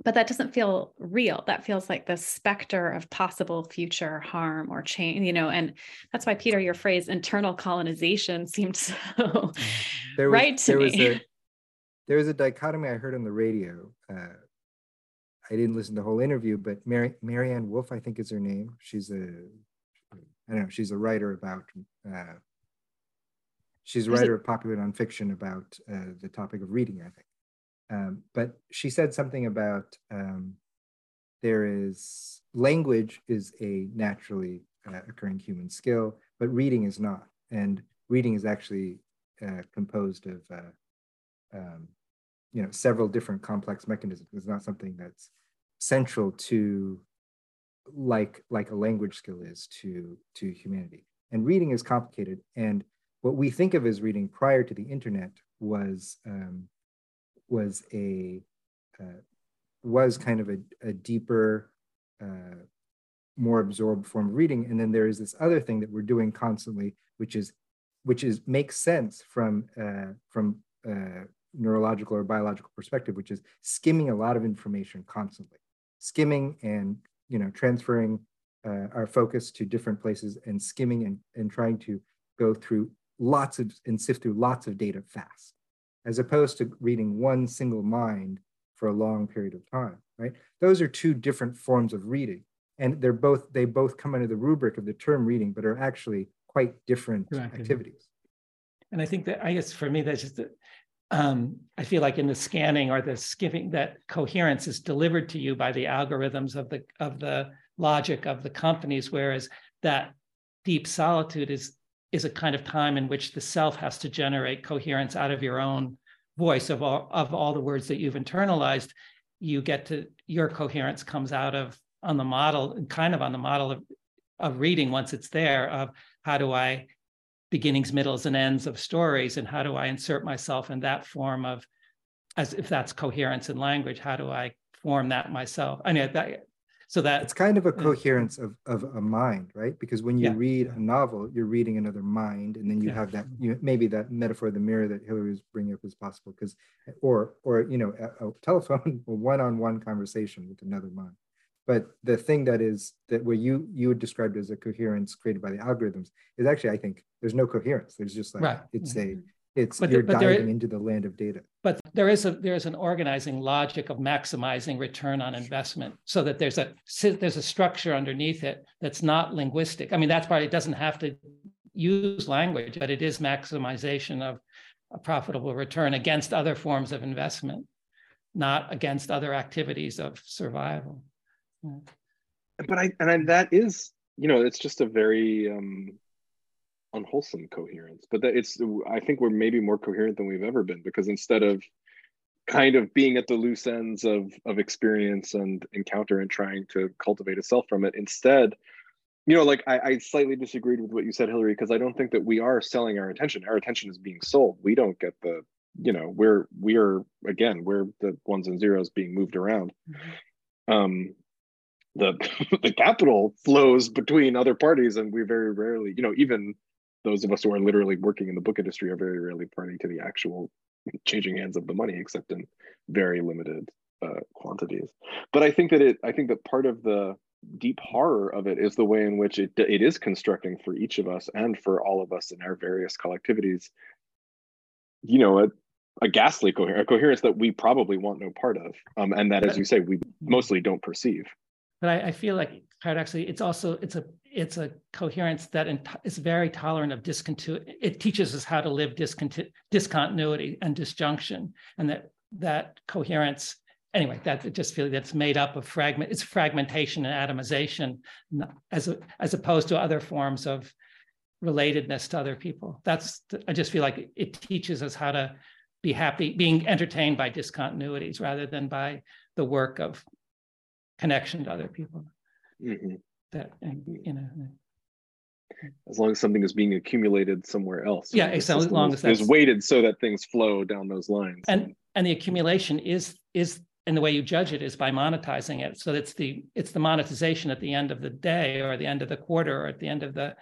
but that doesn't feel real that feels like the specter of possible future harm or change you know and that's why peter your phrase internal colonization seemed so there was, right to there me. was a there was a dichotomy i heard on the radio uh, i didn't listen to the whole interview but mary Maryanne Wolf i think is her name she's a i don't know she's a writer about uh, she's a writer of popular nonfiction about uh, the topic of reading i think um, but she said something about um, there is language is a naturally uh, occurring human skill, but reading is not. And reading is actually uh, composed of uh, um, you know several different complex mechanisms. It's not something that's central to like like a language skill is to to humanity. And reading is complicated. And what we think of as reading prior to the internet was um, was a uh, was kind of a, a deeper, uh, more absorbed form of reading. And then there is this other thing that we're doing constantly, which is which is makes sense from uh, from uh, neurological or biological perspective, which is skimming a lot of information constantly, skimming and you know transferring uh, our focus to different places and skimming and, and trying to go through lots of and sift through lots of data fast, as opposed to reading one single mind for a long period of time, right? Those are two different forms of reading. And they're both, they both come under the rubric of the term reading, but are actually quite different exactly. activities. And I think that I guess for me, that's just um, I feel like in the scanning or the skipping that coherence is delivered to you by the algorithms of the of the logic of the companies, whereas that deep solitude is is a kind of time in which the self has to generate coherence out of your own voice of all of all the words that you've internalized. You get to your coherence comes out of on the model, kind of on the model of of reading once it's there of how do I beginnings, middles, and ends of stories, and how do I insert myself in that form of as if that's coherence in language, how do I form that myself? I mean that so that it's kind of a mm. coherence of, of a mind right because when you yeah. read a novel you're reading another mind and then you yeah. have that you know, maybe that metaphor of the mirror that hillary was bringing up is possible because or or you know a, a telephone a one-on-one conversation with another mind but the thing that is that where you you described as a coherence created by the algorithms is actually i think there's no coherence there's just like right. it's a mm-hmm. it's but you're diving into the land of data but there is a there is an organizing logic of maximizing return on investment so that there's a there's a structure underneath it that's not linguistic i mean that's why it doesn't have to use language but it is maximization of a profitable return against other forms of investment not against other activities of survival yeah. But i and I, that is you know it's just a very um unwholesome coherence but that it's i think we're maybe more coherent than we've ever been because instead of kind of being at the loose ends of of experience and encounter and trying to cultivate a self from it instead you know like i, I slightly disagreed with what you said hillary because i don't think that we are selling our attention. Our attention is being sold. We don't get the you know we're we are again we're the ones and zeros being moved around. Mm-hmm. um the the capital flows between other parties and we very rarely you know even those of us who are literally working in the book industry are very rarely party to the actual changing hands of the money, except in very limited uh, quantities. But I think that it, I think that part of the deep horror of it is the way in which it it is constructing for each of us and for all of us in our various collectivities. You know, a, a ghastly coherence, a coherence that we probably want no part of, um, and that, as you say, we mostly don't perceive. But I, I feel like paradoxically, it's also it's a it's a coherence that is very tolerant of discontinuity. It teaches us how to live disconti- discontinuity and disjunction, and that that coherence. Anyway, that just feels that's made up of fragment. It's fragmentation and atomization, as a, as opposed to other forms of relatedness to other people. That's I just feel like it teaches us how to be happy, being entertained by discontinuities rather than by the work of connection to other people. Mm-hmm. That you know as long as something is being accumulated somewhere else yeah exactly. as long as that's weighted so that things flow down those lines. And and the accumulation is is and the way you judge it is by monetizing it. So it's the it's the monetization at the end of the day or the end of the quarter or at the end of the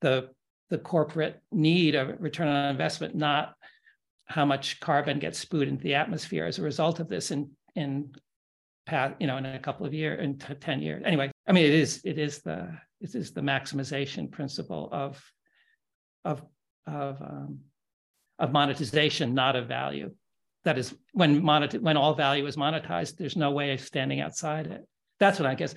the the corporate need of return on investment not how much carbon gets spewed into the atmosphere as a result of this in in past you know in a couple of years in 10 years anyway I mean, it is it is the it is the maximization principle of of of um, of monetization, not of value. That is when monet when all value is monetized, there's no way of standing outside it. That's what I guess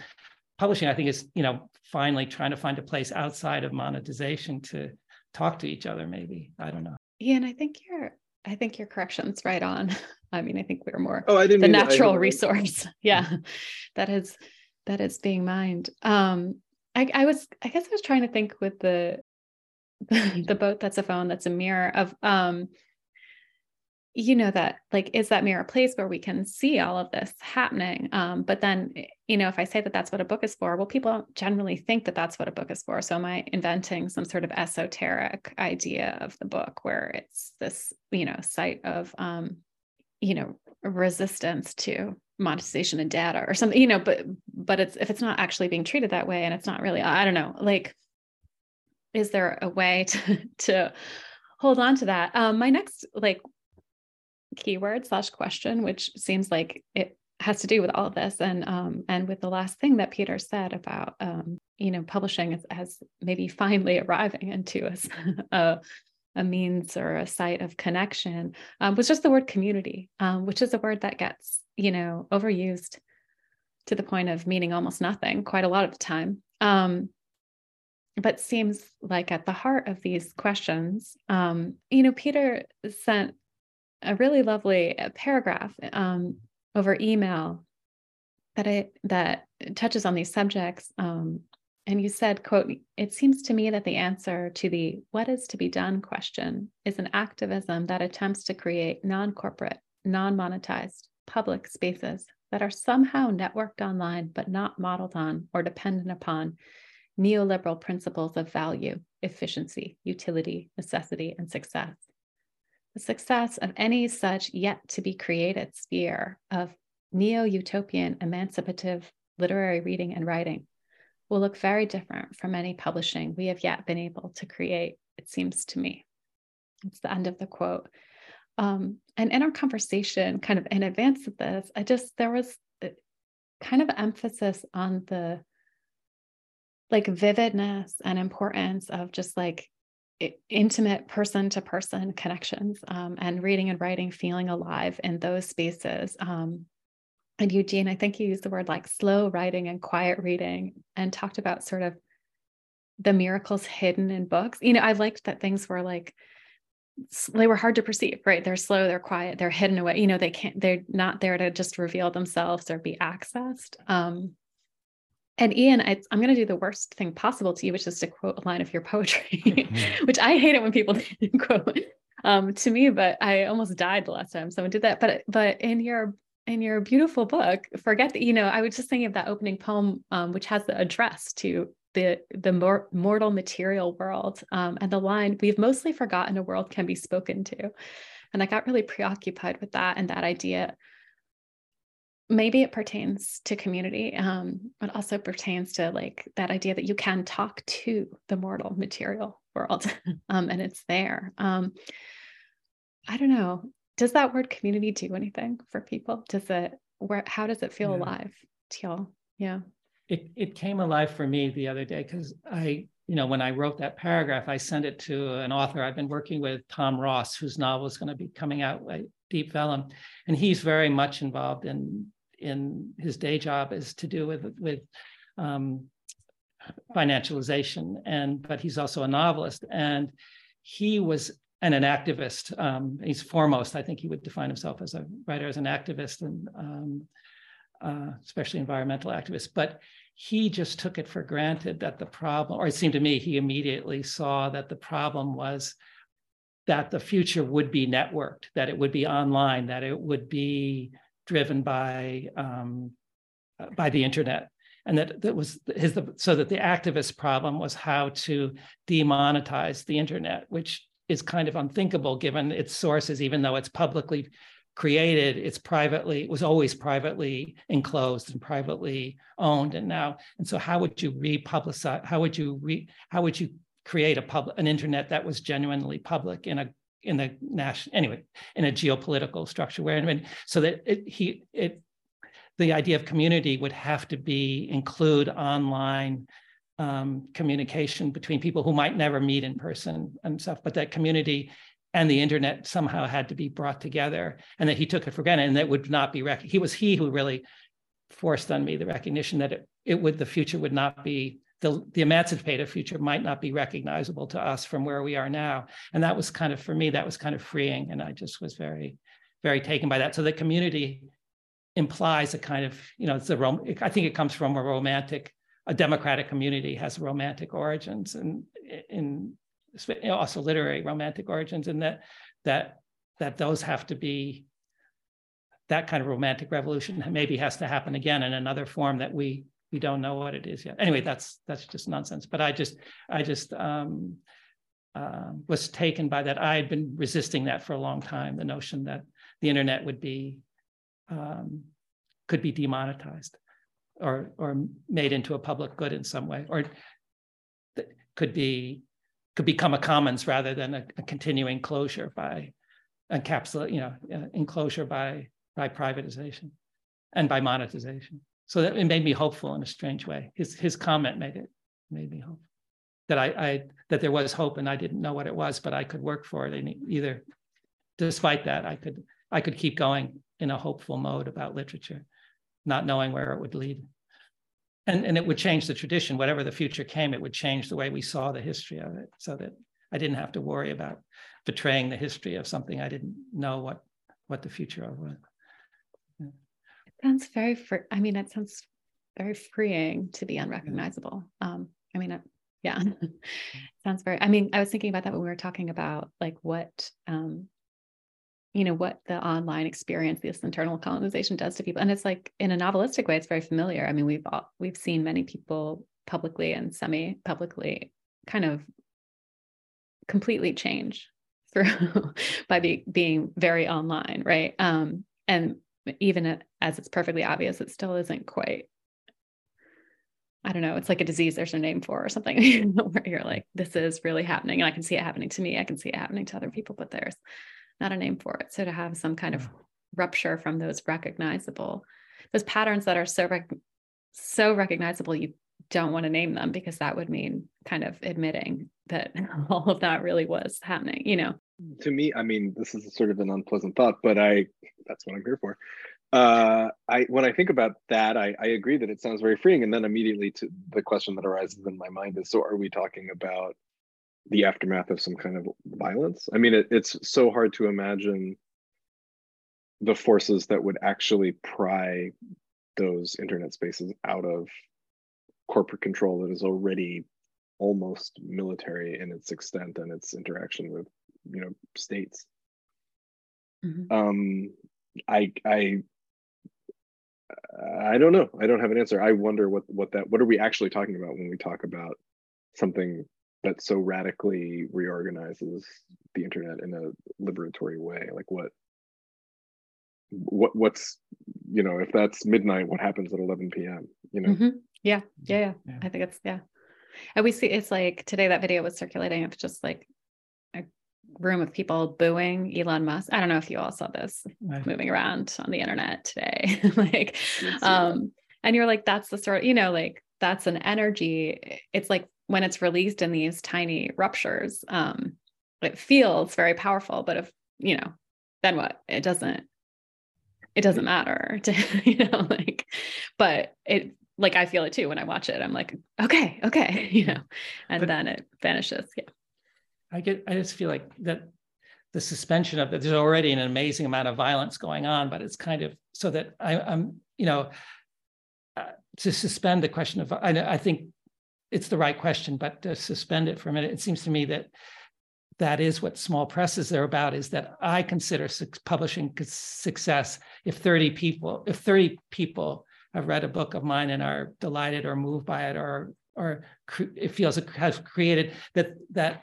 publishing. I think is you know finally trying to find a place outside of monetization to talk to each other. Maybe I don't know. Yeah, and I think your I think your correction's right on. I mean, I think we're more oh, I didn't the natural resource. yeah, that is that is being mined. Um, I, I was, I guess I was trying to think with the, the boat that's a phone, that's a mirror of, um, you know, that like, is that mirror a place where we can see all of this happening? Um, but then, you know, if I say that that's what a book is for, well, people don't generally think that that's what a book is for. So am I inventing some sort of esoteric idea of the book where it's this, you know, site of, um, you know, resistance to monetization and data or something you know but but it's if it's not actually being treated that way and it's not really i don't know like is there a way to to hold on to that um my next like keyword slash question which seems like it has to do with all of this and um and with the last thing that peter said about um you know, publishing as, as maybe finally arriving into us a, a means or a site of connection um, was just the word community, um, which is a word that gets, you know, overused to the point of meaning almost nothing quite a lot of the time. Um, but seems like at the heart of these questions, um, you know, Peter sent a really lovely uh, paragraph um, over email that it that touches on these subjects. Um, and you said, "quote It seems to me that the answer to the what is to be done question is an activism that attempts to create non-corporate, non-monetized public spaces that are somehow networked online but not modeled on or dependent upon." neoliberal principles of value, efficiency, utility, necessity, and success. Success of any such yet to be created sphere of neo utopian emancipative literary reading and writing will look very different from any publishing we have yet been able to create, it seems to me. It's the end of the quote. Um, and in our conversation, kind of in advance of this, I just, there was kind of emphasis on the like vividness and importance of just like intimate person to person connections um, and reading and writing feeling alive in those spaces. Um, and eugene i think you used the word like slow writing and quiet reading and talked about sort of the miracles hidden in books. You know i liked that things were like they were hard to perceive right? They're slow they're quiet they're hidden away. You know they can't they're not there to just reveal themselves or be accessed. Um, and Ian, I, am going to do the worst thing possible to you, which is to quote a line of your poetry, mm-hmm. which I hate it when people quote um, to me, but I almost died the last time someone did that. But but in your in your beautiful book, forget thee you know. I was just thinking of that opening poem, um, which has the address to the the mor- mortal material world, um, and the line "We've mostly forgotten a world can be spoken to," and I got really preoccupied with that and that idea maybe it pertains to community um, but also pertains to like that idea that you can talk to the mortal material world um, and it's there. Um, i don't know. Does that word community do anything for people? Does it where how does it feel yeah. alive to y'all? Yeah. It, it came alive for me the other day because i you know when i wrote that paragraph i sent it to an author i've been working with tom ross whose novel is going to be coming out like deep vellum and he's very much involved in in his day job is to do with with um, financialization, and but he's also a novelist, and he was and an activist. Um, he's foremost, I think he would define himself as a writer, as an activist, and um, uh, especially environmental activist. But he just took it for granted that the problem, or it seemed to me, he immediately saw that the problem was that the future would be networked, that it would be online, that it would be driven by um, by the internet. And that that was his so that the activist problem was how to demonetize the internet which is kind of unthinkable given its sources even though it's publicly created it's privately it was always privately enclosed and privately owned. And now and so how would you republicize how would you re how would you create a public an internet that was genuinely public in a in the national anyway in a geopolitical structure where I mean, so that it, he it the idea of community would have to be include online um, communication between people who might never meet in person and stuff, but that community and the internet somehow had to be brought together, and that he took it for granted, and that would not be rec- he was he who really forced on me the recognition that it, it would the future would not be the, the emancipated future might not be recognizable to us from where we are now. And that was kind of, for me, that was kind of freeing. And I just was very, very taken by that. So the community implies a kind of, you know, it's a, rom- I think it comes from a romantic, a democratic community has romantic origins and in, in also literary romantic origins and that, that, that those have to be that kind of romantic revolution maybe has to happen again in another form that we we don't know what it is yet. Anyway, that's that's just nonsense. But I just I just um, uh, was taken by that. I had been resisting that for a long time. The notion that the internet would be um, could be demonetized or or made into a public good in some way, or could be could become a commons rather than a, a continuing closure by encapsulate, you know, uh, enclosure by by privatization and by monetization so that it made me hopeful in a strange way. His his comment made it made me hope that I, I that there was hope and I didn't know what it was, but I could work for it. And either, despite that, I could I could keep going in a hopeful mode about literature, not knowing where it would lead. And, and it would change the tradition, whatever the future came, it would change the way we saw the history of it so that I didn't have to worry about betraying the history of something I didn't know what, what the future of was. Sounds very, fr- I mean, it sounds very freeing to be unrecognizable. Um, I mean, it, yeah, sounds very, I mean, I was thinking about that when we were talking about like what um, you know what the online experience this internal colonization does to people. And it's like in a novelistic way it's very familiar. I mean we've all, we've seen many people publicly and semi publicly kind of completely change through by be, being very online right? Um and even as it's perfectly obvious it still isn't quite I don't know, it's like a disease there's no name for or something where you're like, this is really happening. And I can see it happening to me. I can see it happening to other people, but there's not a name for it. So to have some kind of rupture from those recognizable, those patterns that are so rec- so recognizable, you don't want to name them because that would mean kind of admitting that all of that really was happening. You know. To me, I mean, this is sort of an unpleasant thought, but I that's what I'm here for. Uh, I when I think about that, I, I agree that it sounds very freeing, and then immediately to the question that arises in my mind is: so are we talking about the aftermath of some kind of violence. I mean, it, it's so hard to imagine the forces that would actually pry those internet spaces out of corporate control that is already almost military in its extent and its interaction with you know states. Mm-hmm. um i i i don't know. I don't have an answer. I wonder what what that what are we actually talking about when we talk about something that so radically reorganizes the internet in a liberatory way? Like what what what's you know if that's midnight what happens at 11 p.m you know? Mm-hmm. yeah. yeah yeah. yeah. I think it's yeah. And we see it's like today that video was circulating of just like a room of people booing Elon Musk. I don't know if you all saw this right. moving around on the internet today. like um and you're like that's the sort of, you know like that's an energy. It's like when it's released in these tiny ruptures um, it feels very powerful but if you know then what? It doesn't it doesn't matter to you know like but it like i feel it too when i watch it. I'm like okay okay you know and but then it vanishes. Yeah i get i just feel like that the suspension of that there's already an amazing amount of violence going on but it's kind of so that I, i'm you know uh, to suspend the question of I, I think it's the right question, but to suspend it for a minute, it seems to me that that is what small presses are about is that I consider publishing success. If 30 people, if 30 people have read a book of mine and are delighted or moved by it or or it feels it has created that that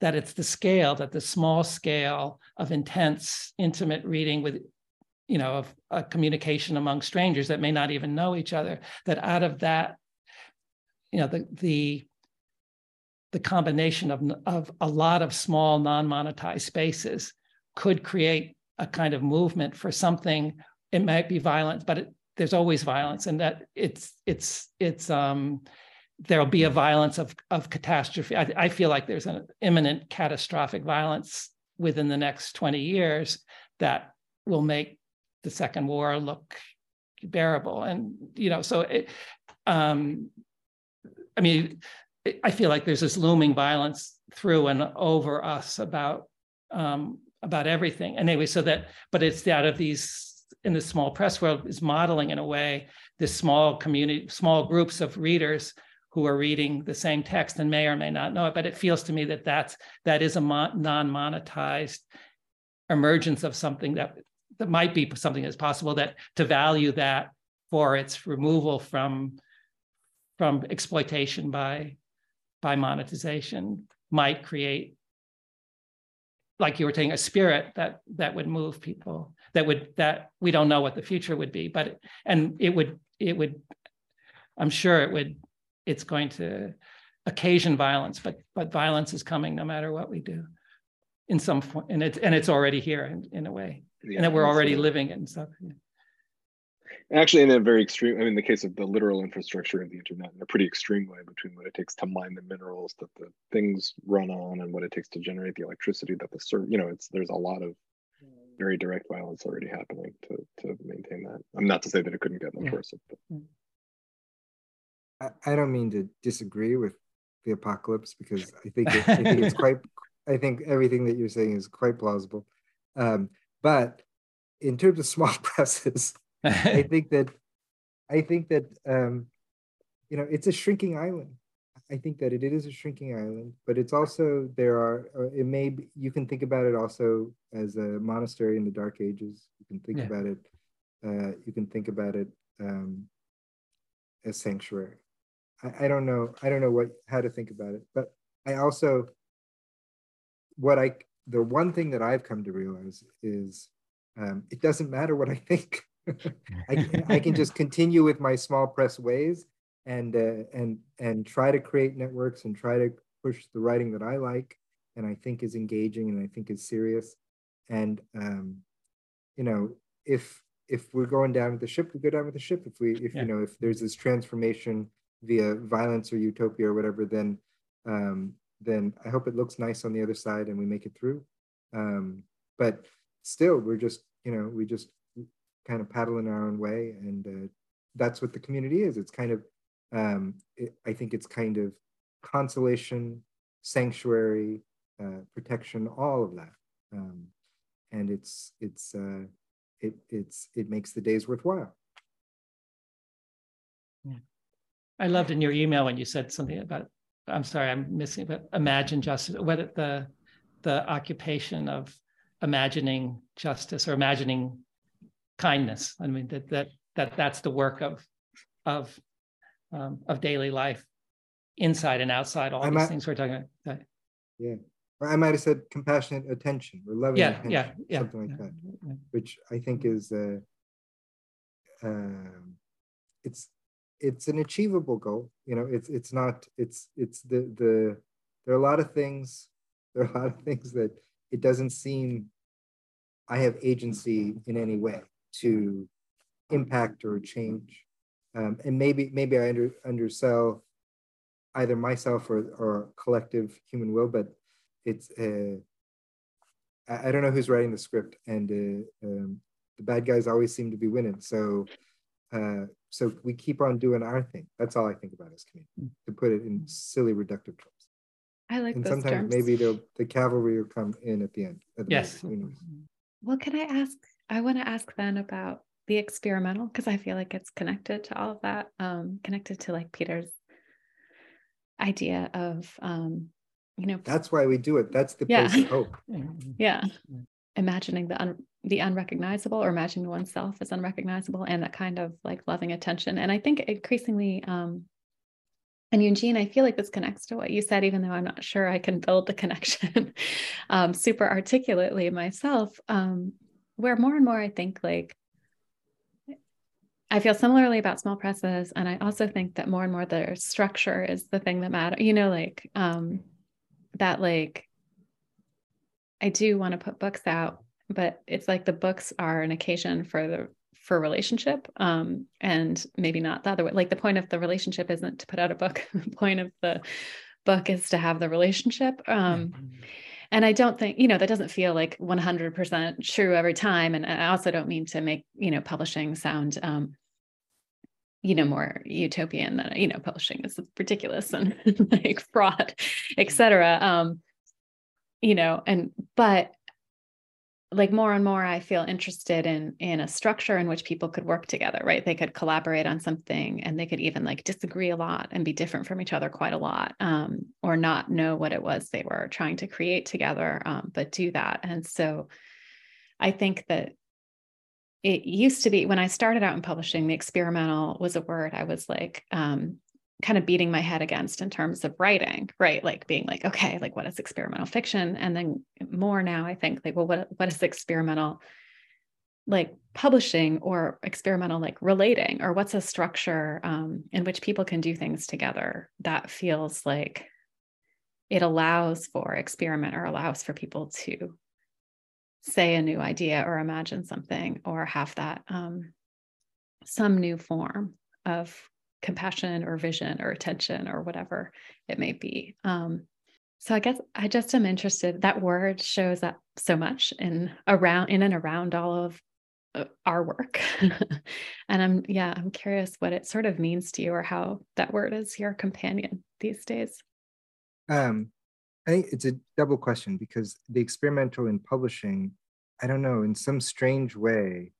that it's the scale that the small scale of intense intimate reading with you know of a communication among strangers that may not even know each other that out of that you know the the the combination of of a lot of small non-monetized spaces could create a kind of movement for something. It might be violent but it, there's always violence and that it's it's it's um there'll be a violence of of catastrophe. I, I feel like there's an imminent catastrophic violence within the next 20 years that will make the second war look bearable. And you know so it um I mean, I feel like there's this looming violence through and over us about um, about everything. And anyway, so that, but it's out of these in the small press world is modeling in a way this small community, small groups of readers who are reading the same text and may or may not know it. But it feels to me that that's that is a non-monetized emergence of something that that might be something that's possible. That to value that for its removal from from exploitation by by monetization might create like you were saying a spirit that that would move people that would that we don't know what the future would be but and it would it would i'm sure it would it's going to occasion violence but but violence is coming no matter what we do in some form and it's and it's already here in, in a way yeah, and that we're already living in so yeah. Actually, in a very extreme, I mean, the case of the literal infrastructure of the internet in a pretty extreme way between what it takes to mine the minerals that the things run on and what it takes to generate the electricity that the server, you know, it's there's a lot of very direct violence already happening to to maintain that. I'm not to say that it couldn't get more Yeah. but I, I don't mean to disagree with the apocalypse because I think it, I think it's quite I think everything that you're saying is quite plausible. Um, but in terms of small presses, I think that I think that um, you know it's a shrinking island. I think that it is a shrinking island, but it's also there are uh, it may be, you can think about it also as a monastery in the Dark Ages. You can think Yeah. about it. Uh, you can think about it um, as sanctuary. I, I don't know. I don't know what how to think about it, but I also what I the one thing that I've come to realize is um, it doesn't matter what I think. I can, I can just continue with my small press ways and uh, and and try to create networks and try to push the writing that I like and I think is engaging and I think is serious. And um, you know, if if we're going down with the ship, we go down with the ship. If we if Yeah. you know if there's this transformation via violence or utopia or whatever, then um, then I hope it looks nice on the other side and we make it through. Um, but still, we're just you know we just kind of paddle in our own way, and uh, that's what the community is. It's kind of um, it, I think it's kind of consolation, sanctuary, uh, protection, all of that, um, and it's it's uh, it it's it makes the days worthwhile. I loved in your email when you said something about, I'm sorry, I'm missing, but imagine justice, what the, the occupation of imagining justice or imagining kindness. I mean, that, that, that, that's the work of, of, um, of daily life, inside and outside, all I'm these at- things we're talking about. Yeah, I might have said compassionate attention or loving Yeah, attention, yeah, yeah. something like yeah, that. yeah. which I think is uh, um, it's it's an achievable goal. You know, it's it's not it's it's the the there are a lot of things there are a lot of things that it doesn't seem I have agency in any way to impact or change, um, and maybe maybe I under undersell either myself or or collective human will, but it's uh, I, I don't know who's writing the script, and uh, um, the bad guys always seem to be winning. So, uh, so we keep on doing our thing. That's all I think about as community, to put it in silly reductive terms. I like And those sometimes terms. maybe the cavalry will come in at the end. At the Yes. moment. Well, can I ask? I want to ask then about the experimental because I feel like it's connected to all of that, um, connected to like Peter's idea of, um, you know, That's why we do it. That's the Yeah. place of hope. Yeah, imagining the un- the unrecognizable or imagining oneself as unrecognizable and that kind of like loving attention. And I think increasingly, um, and Eugene, I feel like this connects to what you said, even though I'm not sure I can build the connection um, super articulately myself. Um, where more and more I think like I feel similarly about small presses, and I also think that more and more their structure is the thing that matters. You know, like um, that, like I do want to put books out, but it's like the books are an occasion for the for relationship, um, and maybe not the other way. Like the point of the relationship isn't to put out a book. the point of the book is to have the relationship. Um, and I don't think, you know, that doesn't feel like 100% true every time. And I also don't mean to make, you know, publishing sound, um, you know, more utopian than, you know, publishing is ridiculous and like fraud, etc. Um, you know, and, but like more and more i feel interested in in a structure in which people could work together right? They could collaborate on something and they could even like disagree a lot and be different from each other quite a lot um, or not know what it was they were trying to create together um, but do that. And so i think that it used to be when i started out in publishing the experimental was a word i was like um, kind of beating my head against in terms of writing, right? Like being like, okay, like what is experimental fiction? And then more now, I think like, well, what what is experimental like publishing or experimental like relating, or what's a structure um, in which people can do things together that feels like it allows for experiment or allows for people to say a new idea or imagine something or have that um, some new form of compassion or vision or attention or whatever it may be. Um, so I guess I just am interested. That word shows up so much in around in and around all of uh, our work, and I'm yeah I'm curious what it sort of means to you or how that word is your companion these days. Um, I think it's a double question because the experimental in publishing, I don't know, in some strange way,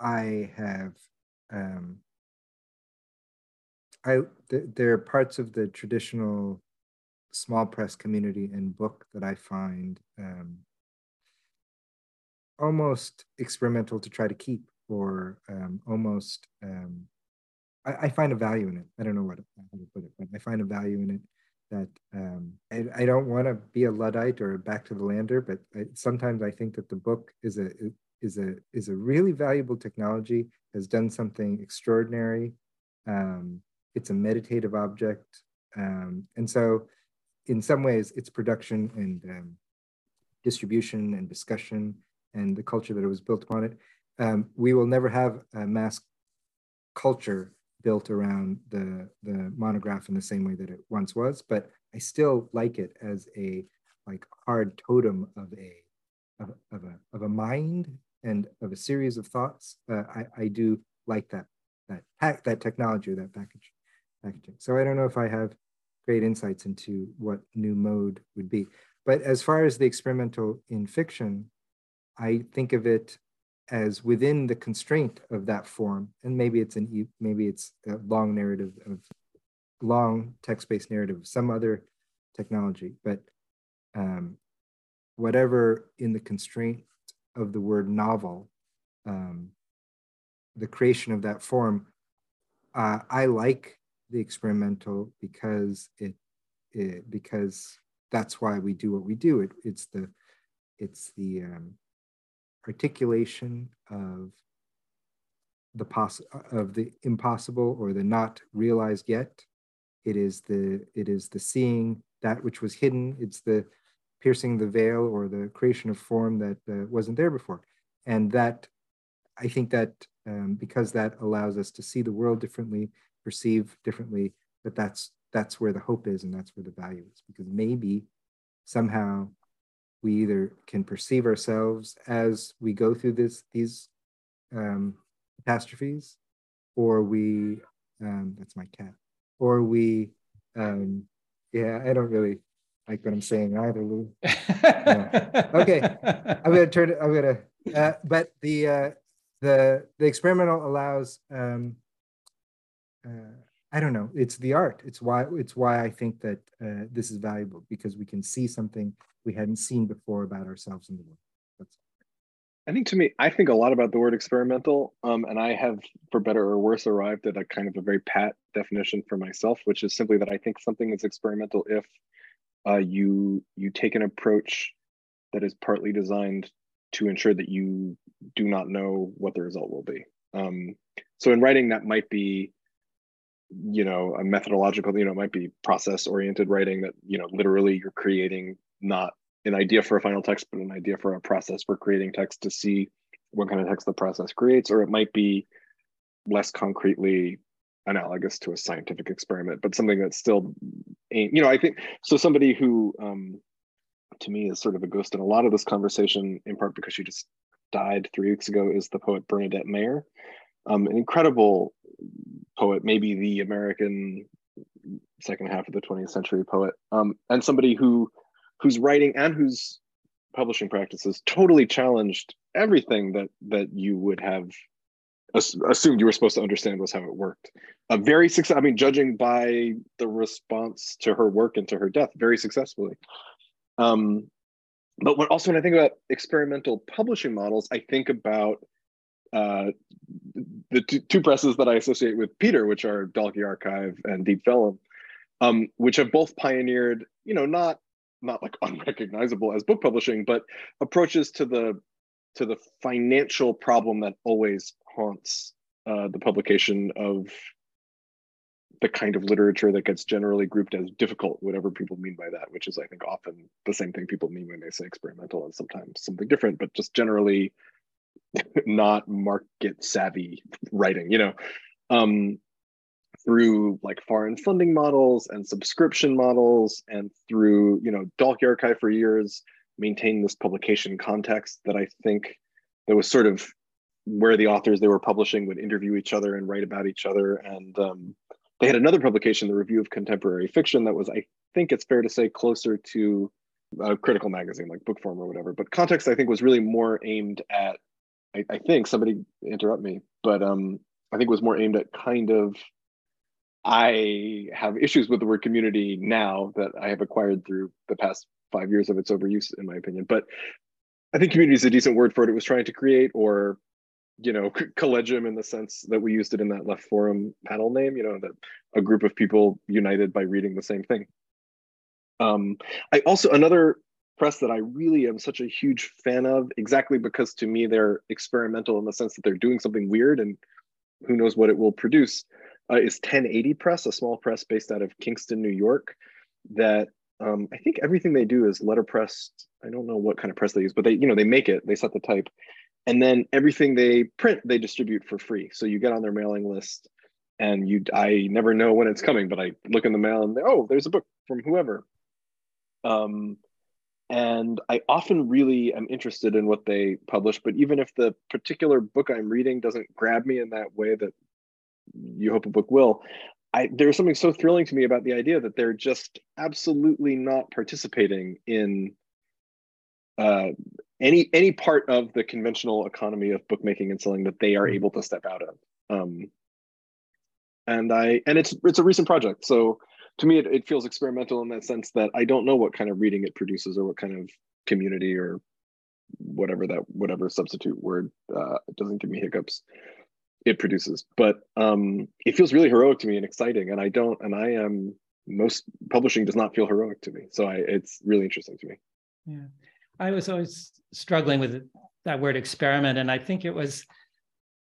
I have um, I th- there are parts of the traditional small press community and book that I find um, almost experimental to try to keep, or um, almost um, I, I, find a value in it. I don't know what how to put it, but I find a value in it that um, I, I, don't want to be a luddite or a back to the lander, but I, sometimes I think that the book is a is a is a really valuable technology. Has done something extraordinary. Um, it's a meditative object. Um, and so in some ways its production and um, distribution and discussion and the culture that it was built upon it, um, we will never have a mass culture built around the, the monograph in the same way that it once was, but I still like it as a like hard totem of a of, of a of a mind and of a series of thoughts. Uh, I, I do like that that pack that technology or that package packaging. So I don't know if I have great insights into what new mode would be. But as far as the experimental in fiction, I think of it as within the constraint of that form, and maybe it's an maybe it's a long narrative of long text-based narrative some other technology, but um, whatever in the constraint of the word novel, um, the creation of that form, uh, I like the experimental because it, it because that's why we do what we do. It, it's the it's the um, articulation of the poss of the impossible or the not realized yet. It is the it is the seeing that which was hidden. It's the piercing the veil or the creation of form that uh, wasn't there before. And that I think that um, because that allows us to see the world differently, perceive differently, that that's that's where the hope is and that's where the value is. Because maybe somehow we either can perceive ourselves as we go through this these um, catastrophes, or we um, that's my cat, or we um, yeah, I don't really like what I'm saying either, Lou. Okay, I'm gonna turn it. I'm gonna. Uh, but the uh, the the experimental allows um, uh, I don't know. It's the art. It's why it's why I think that uh, this is valuable because we can see something we hadn't seen before about ourselves in the world. That's I think to me, I think a lot about the word experimental, um, and I have, for better or worse, arrived at a kind of a very pat definition for myself, which is simply that I think something is experimental if uh, you you take an approach that is partly designed to ensure that you do not know what the result will be. Um, so in writing, that might be you know a methodological you know it might be process oriented writing that you know literally you're creating not an idea for a final text but an idea for a process for creating text to see what kind of text the process creates or it might be less concretely analogous to a scientific experiment but something that's still you know i think so somebody who um to me is sort of a ghost in a lot of this conversation in part because she just died three weeks ago is the poet bernadette mayer. Um, an incredible poet, maybe the American second half of the 20th century poet, um, and somebody who whose writing and whose publishing practices totally challenged everything that that you would have assumed you were supposed to understand was how it worked. A very success. I mean, judging by the response to her work and to her death, very successfully. Um, but when, also when I think about experimental publishing models, I think about uh, the two, two, presses that I associate with Peter, which are Dalkey Archive and Deep Vellum, um, which have both pioneered, you know, not not like unrecognizable as book publishing, but approaches to the to the financial problem that always haunts uh, the publication of the kind of literature that gets generally grouped as difficult, whatever people mean by that, which is, I think, often the same thing people mean when they say experimental and sometimes something different, but just generally not market savvy writing, you know, um, through like foreign funding models and subscription models, and through you know Dalkey Archive for years maintained this publication context that I think that was sort of where the authors they were publishing would interview each other and write about each other. And um, they had another publication, the Review of Contemporary Fiction, that was, I think it's fair to say, closer to a critical magazine like Bookforum or whatever. But context, I think, was really more aimed at, I, I think, somebody interrupt me, but um, I think it was more aimed at kind of, I have issues with the word community now that I have acquired through the past five years of its overuse, in my opinion. But I think community is a decent word for what it was trying to create, or you know, collegium in the sense that we used it in that left forum panel name, you know, that a group of people united by reading the same thing. Um, I also, another press that I really am such a huge fan of, exactly because to me they're experimental in the sense that they're doing something weird and who knows what it will produce, uh, is 1080 Press, a small press based out of Kingston, New York, that um, I think everything they do is letterpress. I don't know what kind of press they use, but they, you know, they make it, they set the type, and then everything they print they distribute for free. So you get on their mailing list and you i never know when it's coming but i look in the mail and oh there's a book from whoever. Um, and i often really am interested in what they publish but even if the particular book i'm reading doesn't grab me in that way that you hope a book will I, there's something so thrilling to me about the idea that they're just absolutely not participating in uh, any any part of the conventional economy of bookmaking and selling that they are hmm. able to step out of. Um, and I and it's it's a recent project, so to me it, it feels experimental in that sense that I don't know what kind of reading it produces or what kind of community or whatever that whatever substitute word uh, doesn't give me hiccups it produces. But um it feels really heroic to me and exciting and i don't and i am most publishing does not feel heroic to me. So I, it's really interesting to me. Yeah. I was always struggling with that word experiment, and I think it was,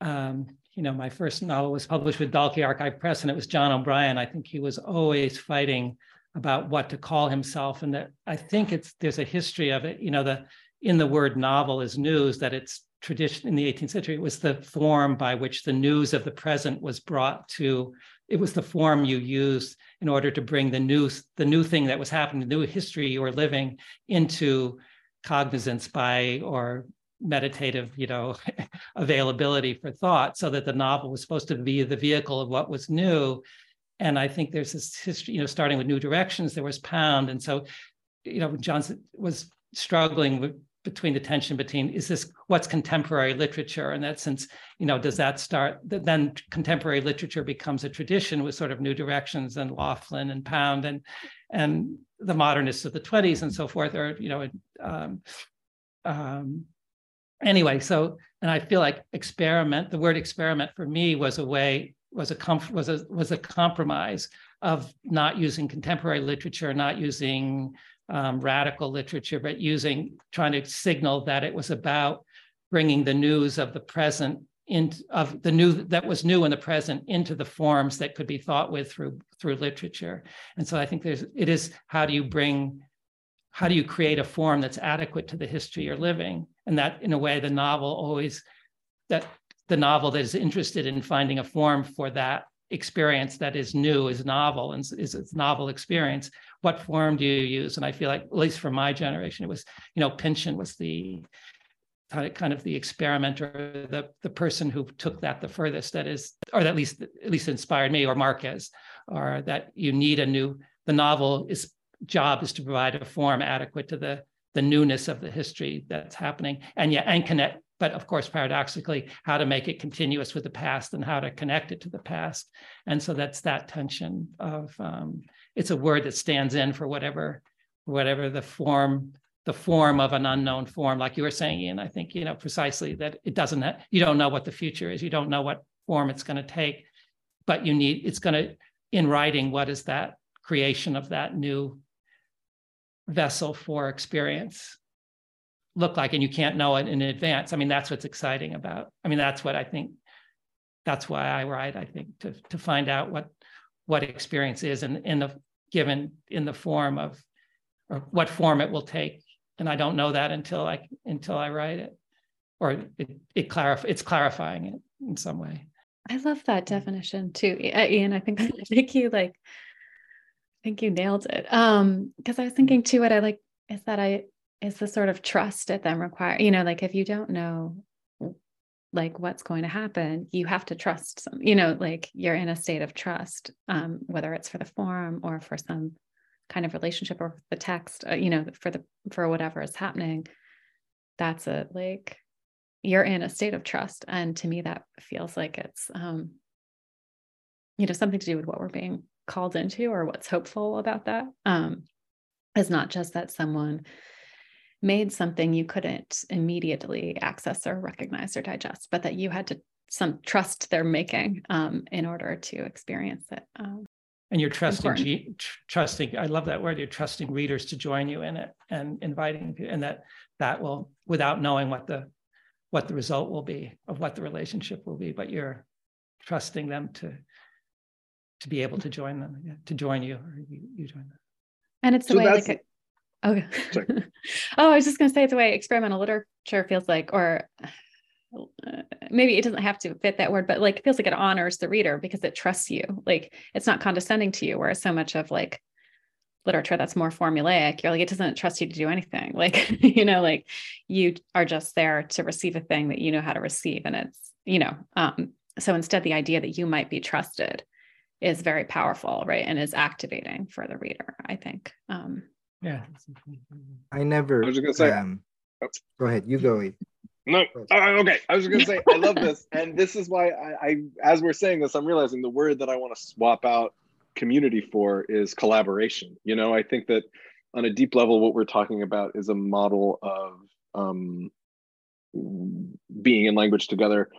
um, you know, my first novel was published with Dalkey Archive Press, and it was John O'Brien. I think he was always fighting about what to call himself, and that I think it's there's a history of it. You know, the in the word novel is news that it's tradition in the 18th century. It was the form by which the news of the present was brought to. It was the form you used in order to bring the news, the new thing that was happening, the new history you were living into cognizance by or meditative you know availability for thought so that the novel was supposed to be the vehicle of what was new. And i think there's this history you know starting with new directions there was pound. And so you know johnson was struggling with between the tension between is this what's contemporary literature? In that sense you know does that start then contemporary literature becomes a tradition with sort of new directions and laughlin and pound and and the modernists of the 20s and so forth or you know um, um, anyway so and i feel like experiment the word experiment for me was a way was a comf- was a was a compromise of not using contemporary literature not using um, radical literature but using trying to signal that it was about bringing the news of the present in, of the new that was new in the present into the forms that could be thought with through through literature. And so i think there's it is how do you bring how do you create a form that's adequate to the history you're living and that in a way the novel always that the novel that is interested in finding a form for that experience that is new is novel and is its novel experience what form do you use and i feel like at least for my generation it was you know pynchon was the kind of the experimenter, the the person who took that the furthest. That is, or at least at least inspired me, or Marquez, or that you need a new. The novel is job is to provide a form adequate to the the newness of the history that's happening, and yeah and connect. But of course, paradoxically, how to make it continuous with the past and how to connect it to the past. And so that's that tension of um, it's a word that stands in for whatever whatever the form the form of an unknown form, like you were saying, Ian. I think you know precisely that it doesn't. Have, you don't know what the future is. You don't know what form it's going to take, but you need. It's going to in writing. What is that creation of that new vessel for experience look like? And you can't know it in advance. I mean, that's what's exciting about. I mean, that's what I think. That's why I write. I think to to find out what what experience is, and in the given in the form of or what form it will take and I don't know that until I until I write it. or it, it it's clarifying it in some way. I love that definition too, uh, Ian. I think I think you like, think you nailed it. Um, because I was thinking too, what I like is that I is the sort of trust that then require, you know, like if you don't know like what's going to happen, you have to trust some, you know, like you're in a state of trust, um, whether it's for the forum or for some kind of relationship or the text, uh, you know, for the for whatever is happening. That's a like you're in a state of trust. And to me, that feels like it's um, you know, something to do with what we're being called into or what's hopeful about that. Um, is not just that someone made something you couldn't immediately access or recognize or digest, but that you had to some trust their making um, in order to experience it. Um, and you're trusting, tr- trusting. I love that word. You're trusting readers to join you in it and inviting, and that that will, without knowing what the what the result will be of what the relationship will be, but you're trusting them to to be able to join them, to join you, or you, you join them. And it's the so way like Okay. oh, I was just going to say it's the way experimental literature feels like, or uh, maybe it doesn't have to fit that word, but like it feels like it honors the reader because it trusts you. Like it's not condescending to you, whereas so much of like literature that's more formulaic, you're like, it doesn't trust you to do anything. Like, you know, like you are just there to receive a thing that you know how to receive. And it's, you know, um, so instead, the idea that you might be trusted is very powerful, right? And is activating for the reader, I think. Um, yeah. I never. I was just gonna say. Um, oh. Go ahead. You go. No. Uh, okay. I was just gonna say I love this, and this is why I, I, as we're saying this, I'm realizing the word that I want to swap out community for is collaboration. You know, I think that on a deep level, what we're talking about is a model of um, being in language together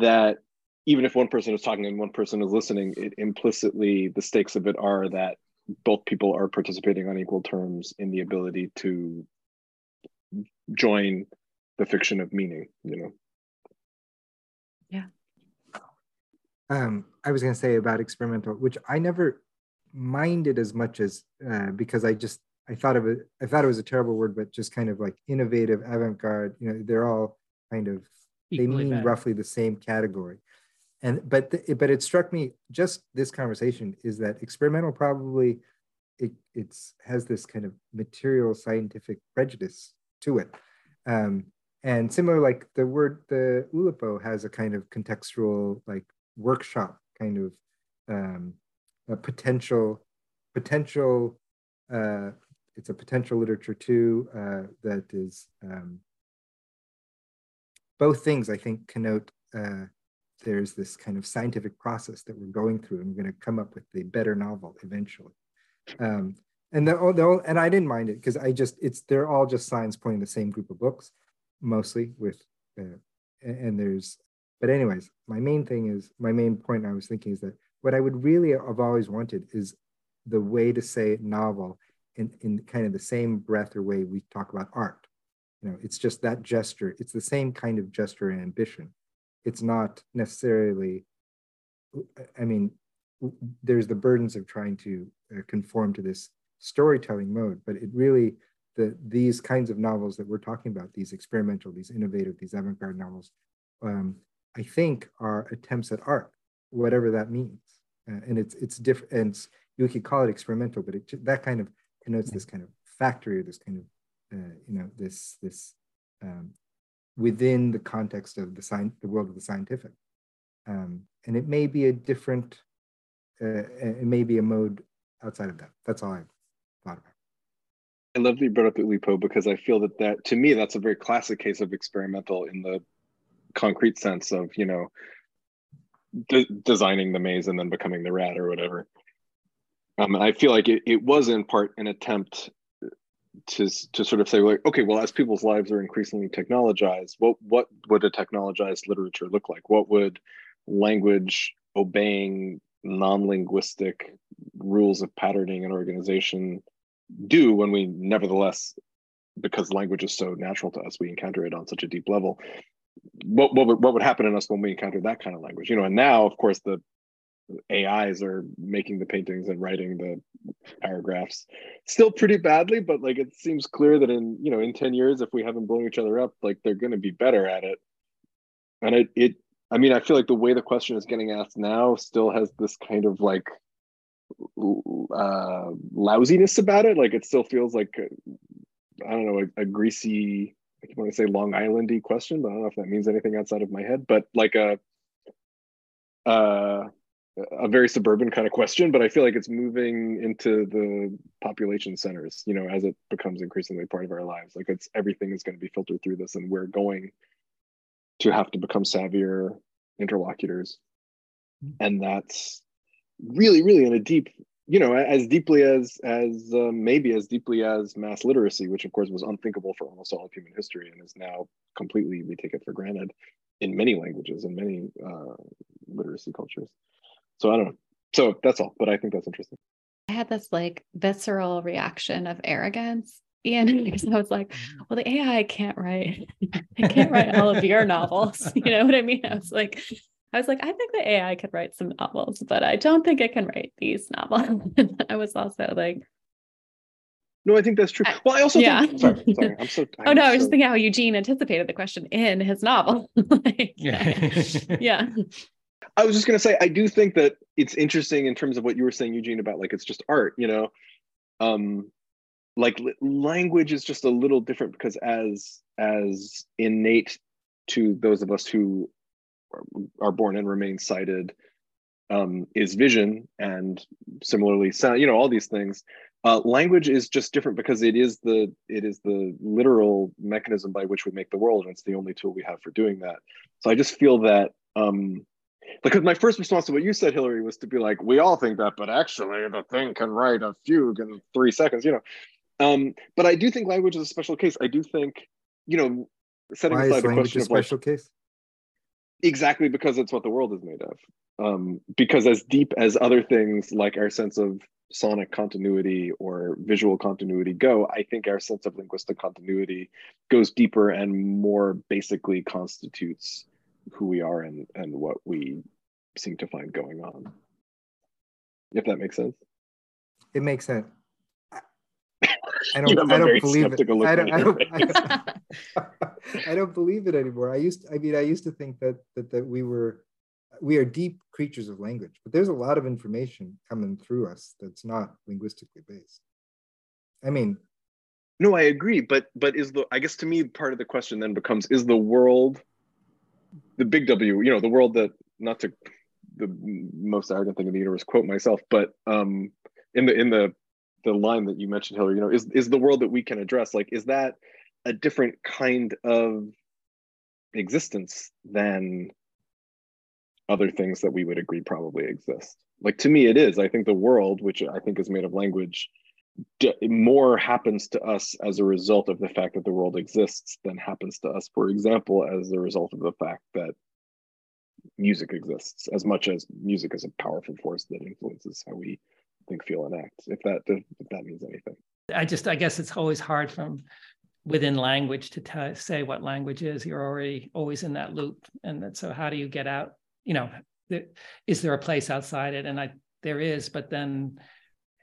that even if one person is talking and one person is listening, it implicitly the stakes of it are that both people are participating on equal terms in the ability to join the fiction of meaning you know? Yeah. Um i was going to say about experimental which i never minded as much as uh, because i just i thought of it i thought it was a terrible word but just kind of like innovative avant-garde you know they're all kind of they mean bad. roughly the same category and but the, but it struck me just this conversation is that experimental probably it it's has this kind of material scientific prejudice to it. Um, and similar like the word the Oulipo has a kind of contextual like workshop kind of um, a potential potential uh, it's a potential literature too uh, that is um, both things i think connote uh, there's this kind of scientific process that we're going through and we're going to come up with the better novel eventually. Um, and the, the and i didn't mind it because i just it's they're all just signs pointing the same group of books mostly with uh, and there's but anyways my main thing is my main point i was thinking is that what i would really have always wanted is the way to say novel in, in kind of the same breath or way we talk about art. You know it's just that gesture it's the same kind of gesture and ambition it's not necessarily i mean there's the burdens of trying to uh, conform to this storytelling mode but it really the these kinds of novels that we're talking about these experimental these innovative these avant-garde novels um, i think are attempts at art whatever that means. Uh, and it's it's different and you could call it experimental but it that kind of connotes this kind of factory or this kind of uh, you know this this um, within the context of the science, the world of the scientific. Um, and it may be a different, uh, it may be a mode outside of that. That's all I thought about. I love that you brought up Oulipo because I feel that that to me that's a very classic case of experimental in the concrete sense of you know de- designing the maze and then becoming the rat or whatever. Um, I feel like it, it was in part an attempt to to sort of say like okay well as people's lives are increasingly technologized what what would a technologized literature look like? What would language obeying non-linguistic rules of patterning and organization do when we nevertheless because language is so natural to us we encounter it on such a deep level? What what would, what would happen in us when we encounter that kind of language? You know and now of course the AIs are making the paintings and writing the paragraphs still pretty badly, but like it seems clear that in you know in 10 years, if we haven't blown each other up, like they're gonna be better at it. And it it I mean, I feel like the way the question is getting asked now still has this kind of like uh, lousiness about it. Like it still feels like I don't know a, a greasy. I want to say Long Islandy question, but I don't know if that means anything outside of my head. But like a uh, a very suburban kind of question, but I feel like it's moving into the population centers, you know, as it becomes increasingly part of our lives. Like it's everything is going to be filtered through this, and we're going to have to become savvier interlocutors. Mm-hmm. And that's really, really in a deep, you know, as deeply as as uh, maybe as deeply as mass literacy, which of course was unthinkable for almost all of human history and is now completely we take it for granted in many languages and many uh, literacy cultures. So I don't know. So that's all, but I think that's interesting. I had this like visceral reaction of arrogance Ian because I was like, mm-hmm. well, the AI can't write, it can't write all of your novels. You know what I mean? I was like, I was like, I think the AI could write some novels, but I don't think it can write these novels. I was also like, no, I think that's true. Well, I also yeah. think, sorry, sorry, I'm so. I'm oh no, I was just thinking how Eugene anticipated the question in his novel. like, yeah, yeah. I was just gonna say, I do think that it's interesting in terms of what you were saying, Eugene, about like it's just art. You know, um, like language is just a little different because as as innate to those of us who are born and remain sighted um, is vision and similarly sound you know all these things uh, language is just different because it is the it is the literal mechanism by which we make the world and it's the only tool we have for doing that so i just feel that um because my first response to what you said hillary was to be like we all think that but actually the thing can write a fugue in three seconds you know um, but I do think language is a special case. I do think, you know, setting Why aside the question a special like, case. Exactly because it's what the world is made of. Um, because as deep as other things like our sense of sonic continuity or visual continuity go, I think our sense of linguistic continuity goes deeper and more basically constitutes who we are and, and what we seem to find going on. If that makes sense. It makes sense. I don't. I don't believe it. I don't. I don't, I don't, I don't believe it anymore. I used. I mean, I used to think that that that we were, we are deep creatures of language, but there's a lot of information coming through us that's not linguistically based. I mean, no, I agree, but but is the I guess to me part of the question then becomes is the world, the big W, you know, the world that not to the most arrogant thing in the universe quote myself, but um in the in the the line that you mentioned, Hillary, you know, is is the world that we can address? Like, is that a different kind of existence than other things that we would agree probably exist? Like to me, it is. I think the world, which I think is made of language, more happens to us as a result of the fact that the world exists than happens to us, for example, as a result of the fact that music exists as much as music is a powerful force that influences how we think, feel, and act. If that if that means anything. I just I guess it's always hard from within language to t- say what language is. You're already always in that loop, and that, so how do you get out? You know, is there a place outside it? And I there is, but then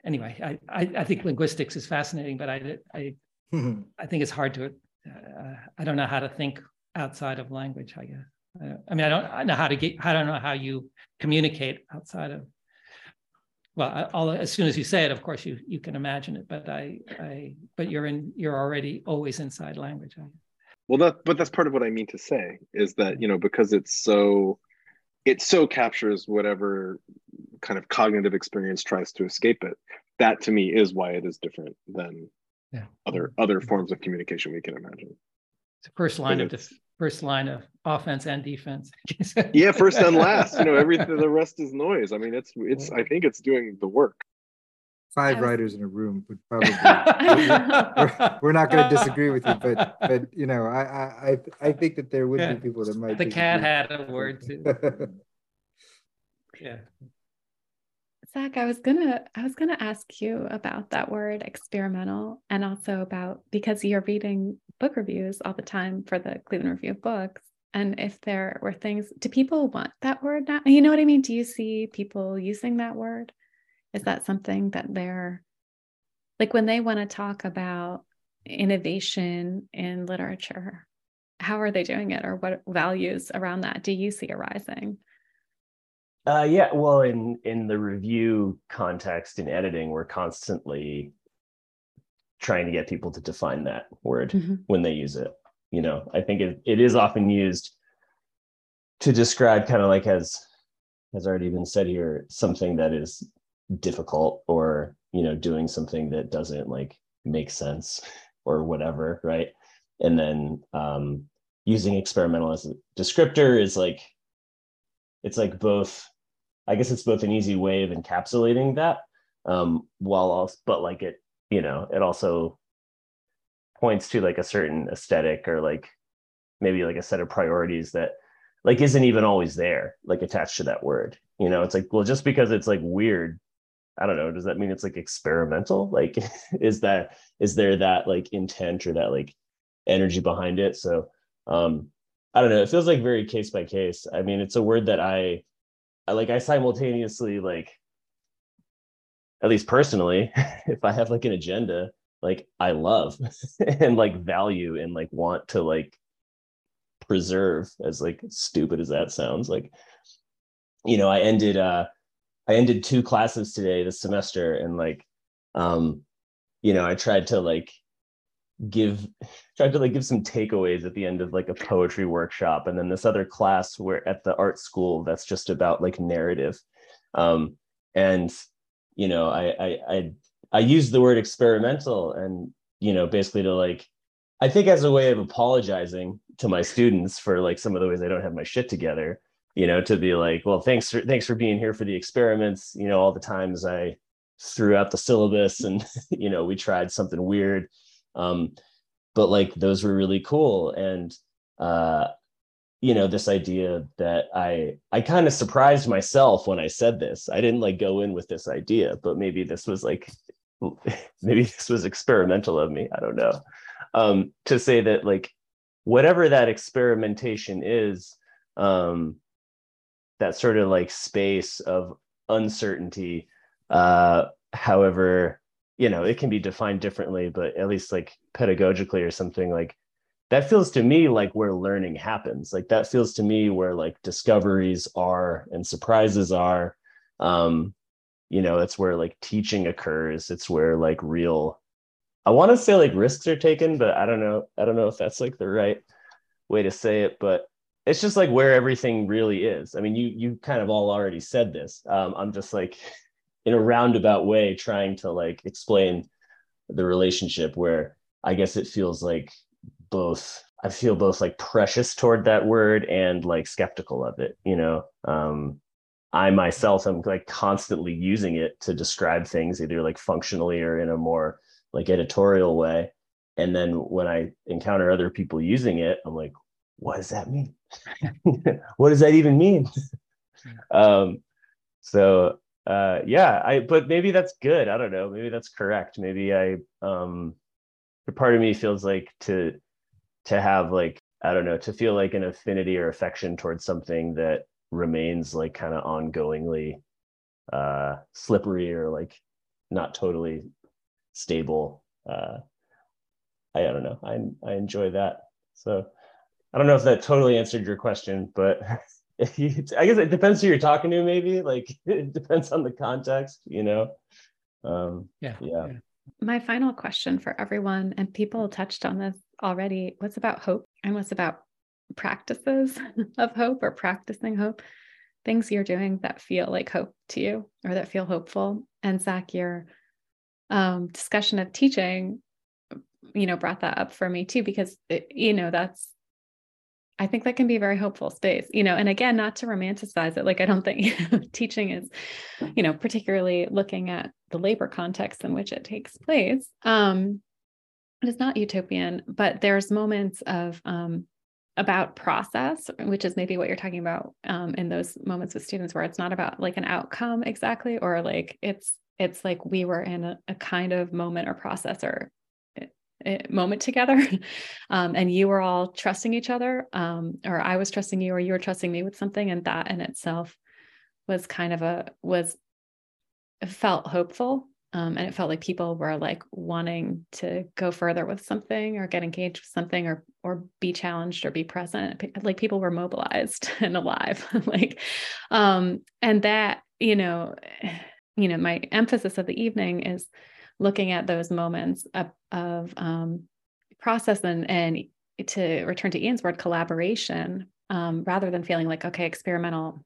anyway, I I, I think linguistics is fascinating, but I I I think it's hard to. Uh, I don't know how to think outside of language. I guess. I mean, I don't I know how to get. I don't know how you communicate outside of well I'll, as soon as you say it of course you you can imagine it but i i but you're in you're already always inside language well that but that's part of what i mean to say is that you know because it's so it so captures whatever kind of cognitive experience tries to escape it that to me is why it is different than yeah. other other forms of communication we can imagine it's the first line of def- first line of offense and defense. yeah, first and last. You know, everything. The rest is noise. I mean, it's it's. I think it's doing the work. Five writers in a room would probably. we're, we're, not going to disagree with you, but but you know, I I I think that there would yeah. be people that might. The cat had a word too. yeah. Zach, I was gonna I was gonna ask you about that word experimental and also about because you're reading book reviews all the time for the Cleveland Review of Books. and if there were things do people want that word now you know what i mean do you see people using that word is that something that they're like when they want to talk about innovation in literature how are they doing it or what values around that do you see arising uh, yeah well in in the review context in editing we're constantly trying to get people to define that word mm-hmm. when they use it you know i think it, it is often used to describe kind of like as has already been said here something that is difficult or you know doing something that doesn't like make sense or whatever right? And then um using experimental as a descriptor is like it's like both i guess it's both an easy way of encapsulating that um while also but like it you know it also points to like a certain aesthetic or like maybe like a set of priorities that like isn't even always there like attached to that word you know? It's like well just because it's like weird i don't know does that mean it's like experimental? Like is that is there that like intent or that like energy behind it? So um i don't know it feels like very case by case. I mean it's a word that i I like i simultaneously like at least personally if i have like an agenda like I love and like value and like want to like preserve as like stupid as that sounds like you know I ended uh I ended two classes today this semester and like um you know I tried to like give tried to like give some takeaways at the end of like a poetry workshop and then this other class where at the art school that's just about like narrative um and you know I I I I used the word experimental and you know basically to like I think as a way of apologizing to my students for like some of the ways I don't have my shit together, you know, to be like, well, thanks for thanks for being here for the experiments, you know, all the times I threw out the syllabus and you know, we tried something weird. Um, but like those were really cool. And uh you know this idea that i i kind of surprised myself when i said this. I didn't like go in with this idea but maybe this was like maybe this was experimental of me. I don't know. Um, to say that like whatever that experimentation is um, that sort of like space of uncertainty uh, however you know it can be defined differently but at least like pedagogically or something like that feels to me like where learning happens. Like that feels to me where like discoveries are and surprises are. Um you know it's where like teaching occurs. It's where like real i want to say like risks are taken but i don't know i don't know if that's like the right way to say it but it's just like where everything really is i mean you you kind of all already said this um, i'm just like in a roundabout way trying to like explain the relationship where i guess it feels like both i feel both like precious toward that word and like skeptical of it you know um I myself am like constantly using it to describe things either like functionally or in a more like editorial way. And then when I encounter other people using it, I'm like, what does that mean? what does that even mean? um, so uh, yeah, I but maybe that's good. I don't know. Maybe that's correct. Maybe I um, part of me feels like to to have like I don't know to feel like an affinity or affection towards something that remains like kind of ongoingly uh slippery or like not totally stable uh I, I don't know I I enjoy that so I don't know if that totally answered your question but if you I guess it depends who you're talking to maybe like it depends on the context you know? Um yeah. yeah. My final question for everyone and people touched on this already what's about hope and what's about practices of hope or practicing hope, things you're doing that feel like hope to you or that feel hopeful. And Zach, your um, discussion of teaching, you know, brought that up for me too, because, it, you know, that's, I think that can be a very hopeful space, you know, and again, not to romanticize it. Like, I don't think teaching is, you know, particularly looking at the labor context in which it takes place. Um, it is not utopian, but there's moments of um, about process, which is maybe what you're talking about um, in those moments with students where it's not about like an outcome exactly, or like it's it's like we were in a, a kind of moment or process or moment together. Um, and you were all trusting each other um, or i was trusting you or you were trusting me with something and that in itself was kind of a was felt hopeful um, and it felt like people were like wanting to go further with something or get engaged with something or or be challenged or be present. Like people were mobilized and alive like um and that you know you know my emphasis of the evening is looking at those moments of, of um, process and and to return to Ian's word collaboration um, rather than feeling like okay experimental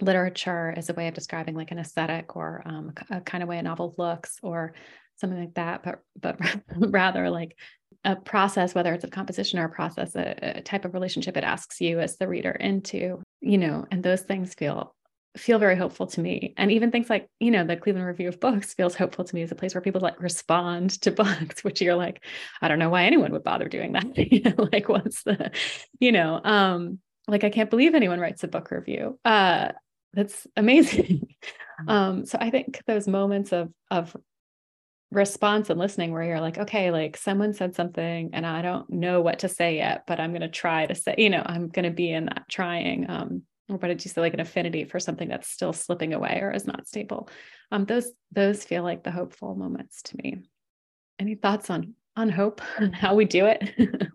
literature is a way of describing like an aesthetic or um, a kind of way a novel looks or something like that but but rather like a process whether it's a composition or a process a, a type of relationship it asks you as the reader into you know and those things feel feel very hopeful to me. And even things like you know the cleveland review of books feels hopeful to me as a place where people like respond to books which you're like i don't know why anyone would bother doing that. You know like what's the you know um like i can't believe anyone writes a book review. Uh that's amazing. Mm. um so i think those moments of of response and listening where you're like okay like someone said something and i don't know what to say yet but i'm going to try to say you know i'm going to be in that trying um or what did you say like an affinity for something that's still slipping away or is not stable? Um those those feel like the hopeful moments to me. Any thoughts on on hope and how we do it?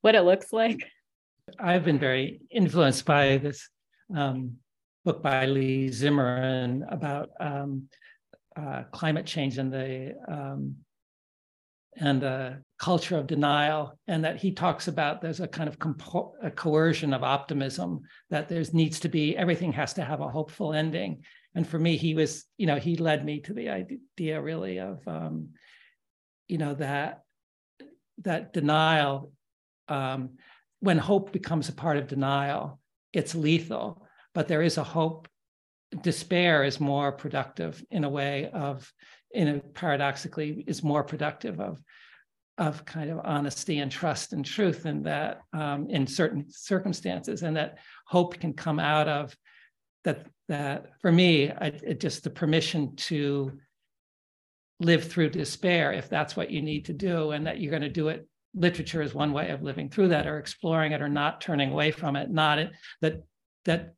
What it looks like? I've been very influenced by this um, book by Lee Zimmerman about um, uh, climate change and the um, and a culture of denial, and that he talks about there's a kind of compo- a coercion of optimism that there's needs to be everything has to have a hopeful ending. And for me, he was you know he led me to the idea really of um, you know that that denial um, when hope becomes a part of denial, it's lethal but there is a hope. Despair is more productive in a way of, in a paradoxically, is more productive of of kind of honesty and trust and truth, and that um, in certain circumstances, and that hope can come out of that. That for me, I, it just the permission to live through despair if that's what you need to do, and that you're going to do it literature is one way of living through that or exploring it or not turning away from it not it, that that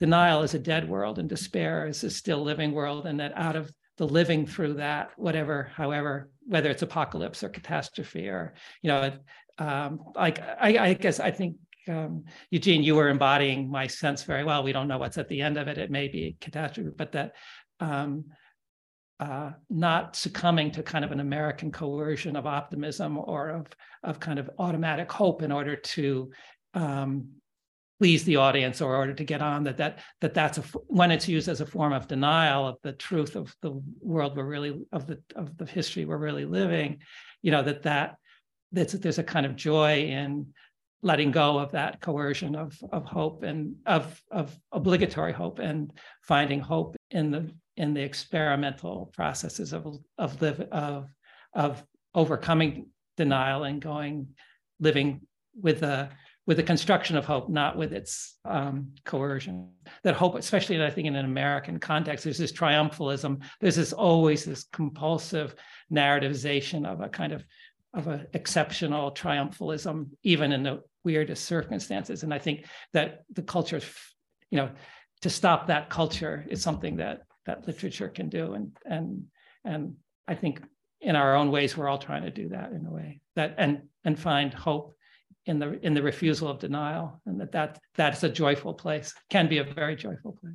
denial is a dead world and despair is a still living world and that out of the living through that whatever however whether it's apocalypse or catastrophe or you know um, like I, I, guess i think um, eugene you were embodying my sense very well. We don't know what's at the end of it. It may be catastrophe but that um, uh, not succumbing to kind of an American coercion of optimism or of, of kind of automatic hope in order to um, please the audience or order to get on that that that that's a when it's used as a form of denial of the truth of the world we're really of the of the history we're really living you know that that that's there's a kind of joy in letting go of that coercion of of hope and of of obligatory hope and finding hope in the in the experimental processes of of live of of overcoming denial and going living with a with the construction of hope, not with its um, coercion. That hope, especially I think in an American context, there's this triumphalism. There's this always this compulsive narrativization of a kind of of an exceptional triumphalism, even in the weirdest circumstances. And I think that the culture, you know, to stop that culture is something that that literature can do. And and and I think in our own ways, we're all trying to do that in a way that and and find hope in the in the refusal of denial and that, that that's a joyful place can be a very joyful place.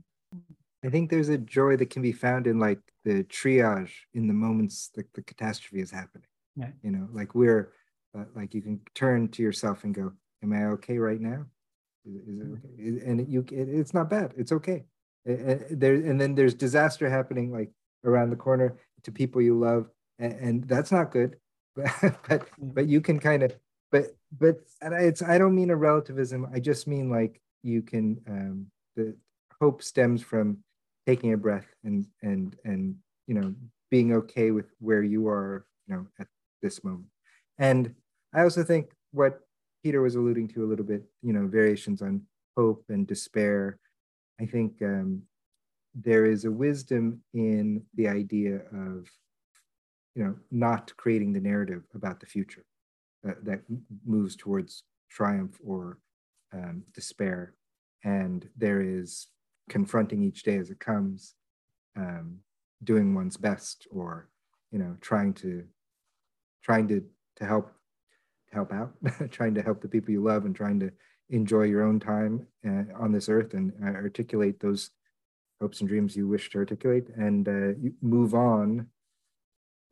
I think there's a joy that can be found in like the triage in the moments that the catastrophe is happening. Yeah. you know like we're uh, like you can turn to yourself and go am i okay right now? Is, is it okay? And it, you it, it's not bad. It's okay. And, there and then there's disaster happening like around the corner to people you love and, and that's not good. But but, but you can kind of but but it's i don't mean a relativism. I just mean like you can um the hope stems from taking a breath and and and you know being okay with where you are you know at this moment. And i also think what peter was alluding to a little bit you know variations on hope and despair. I think um there is a wisdom in the idea of you know, not creating the narrative about the future that, that moves towards triumph or um, despair. And there is confronting each day as it comes, um, doing one's best, or you know, trying to trying to to help help out, trying to help the people you love, and trying to enjoy your own time uh, on this earth and uh, articulate those hopes and dreams you wish to articulate, and uh, move on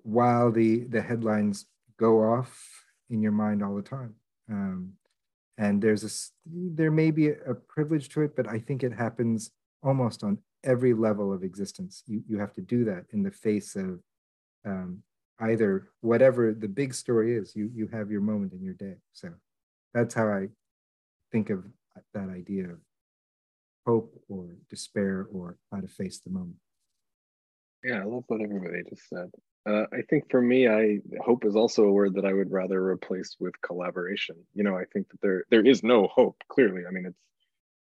while the the headlines go off in your mind all the time. Um, and there's a there may be a, privilege to it, but I think it happens almost on every level of existence. You you have to do that in the face of um, either whatever the big story is. You you have your moment in your day. So that's how I think of that idea of hope or despair or how to face the moment. Yeah, I love what everybody just said. Uh, I think for me, I hope is also a word that I would rather replace with collaboration. You know, I think that there there is no hope. Clearly, I mean, it's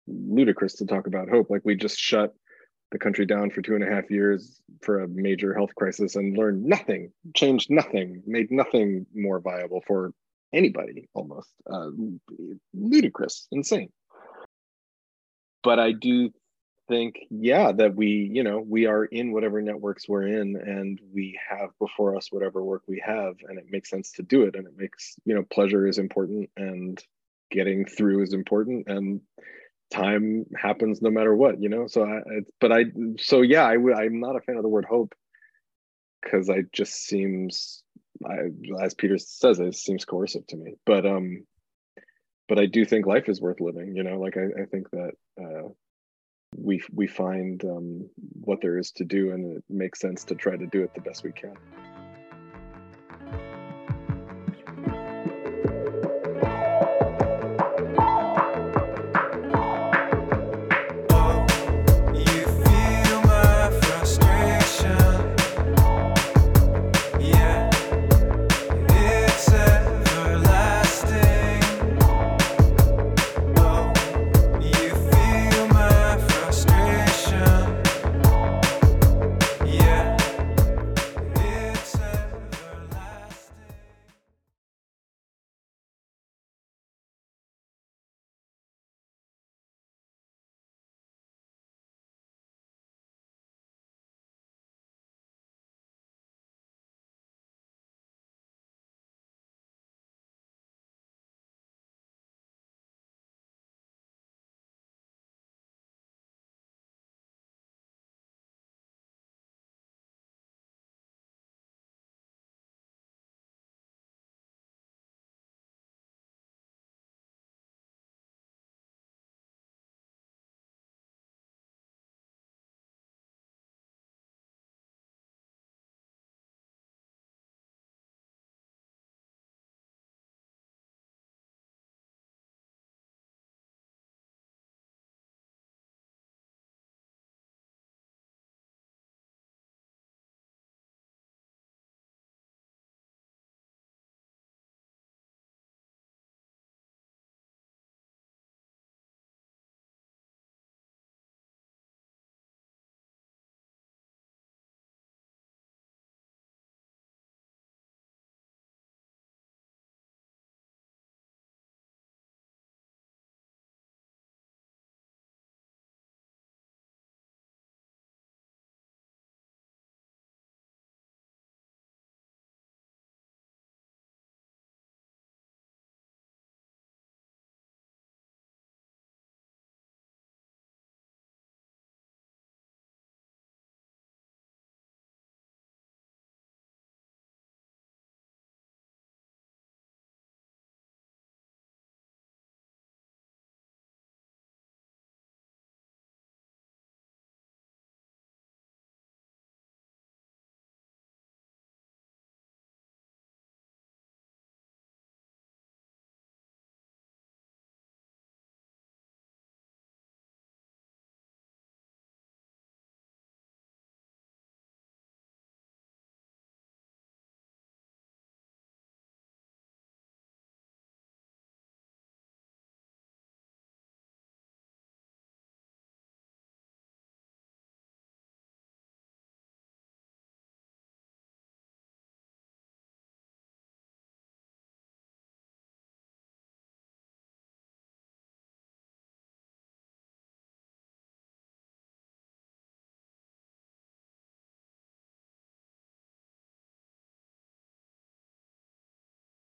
ludicrous to talk about hope. Like we just shut the country down for two and a half years for a major health crisis and learned nothing, changed nothing, made nothing more viable for anybody. Almost uh, ludicrous, insane. But I do think yeah that we you know we are in whatever networks we're in and we have before us whatever work we have and it makes sense to do it and it makes you know pleasure is important and getting through is important and time happens no matter what you know? So i but i so yeah i i'm not a fan of the word hope because i just seems I, as peter says it seems coercive to me. But um but i do think life is worth living you know? Like i, I think that uh we we find um, what there is to do and it makes sense to try to do it the best we can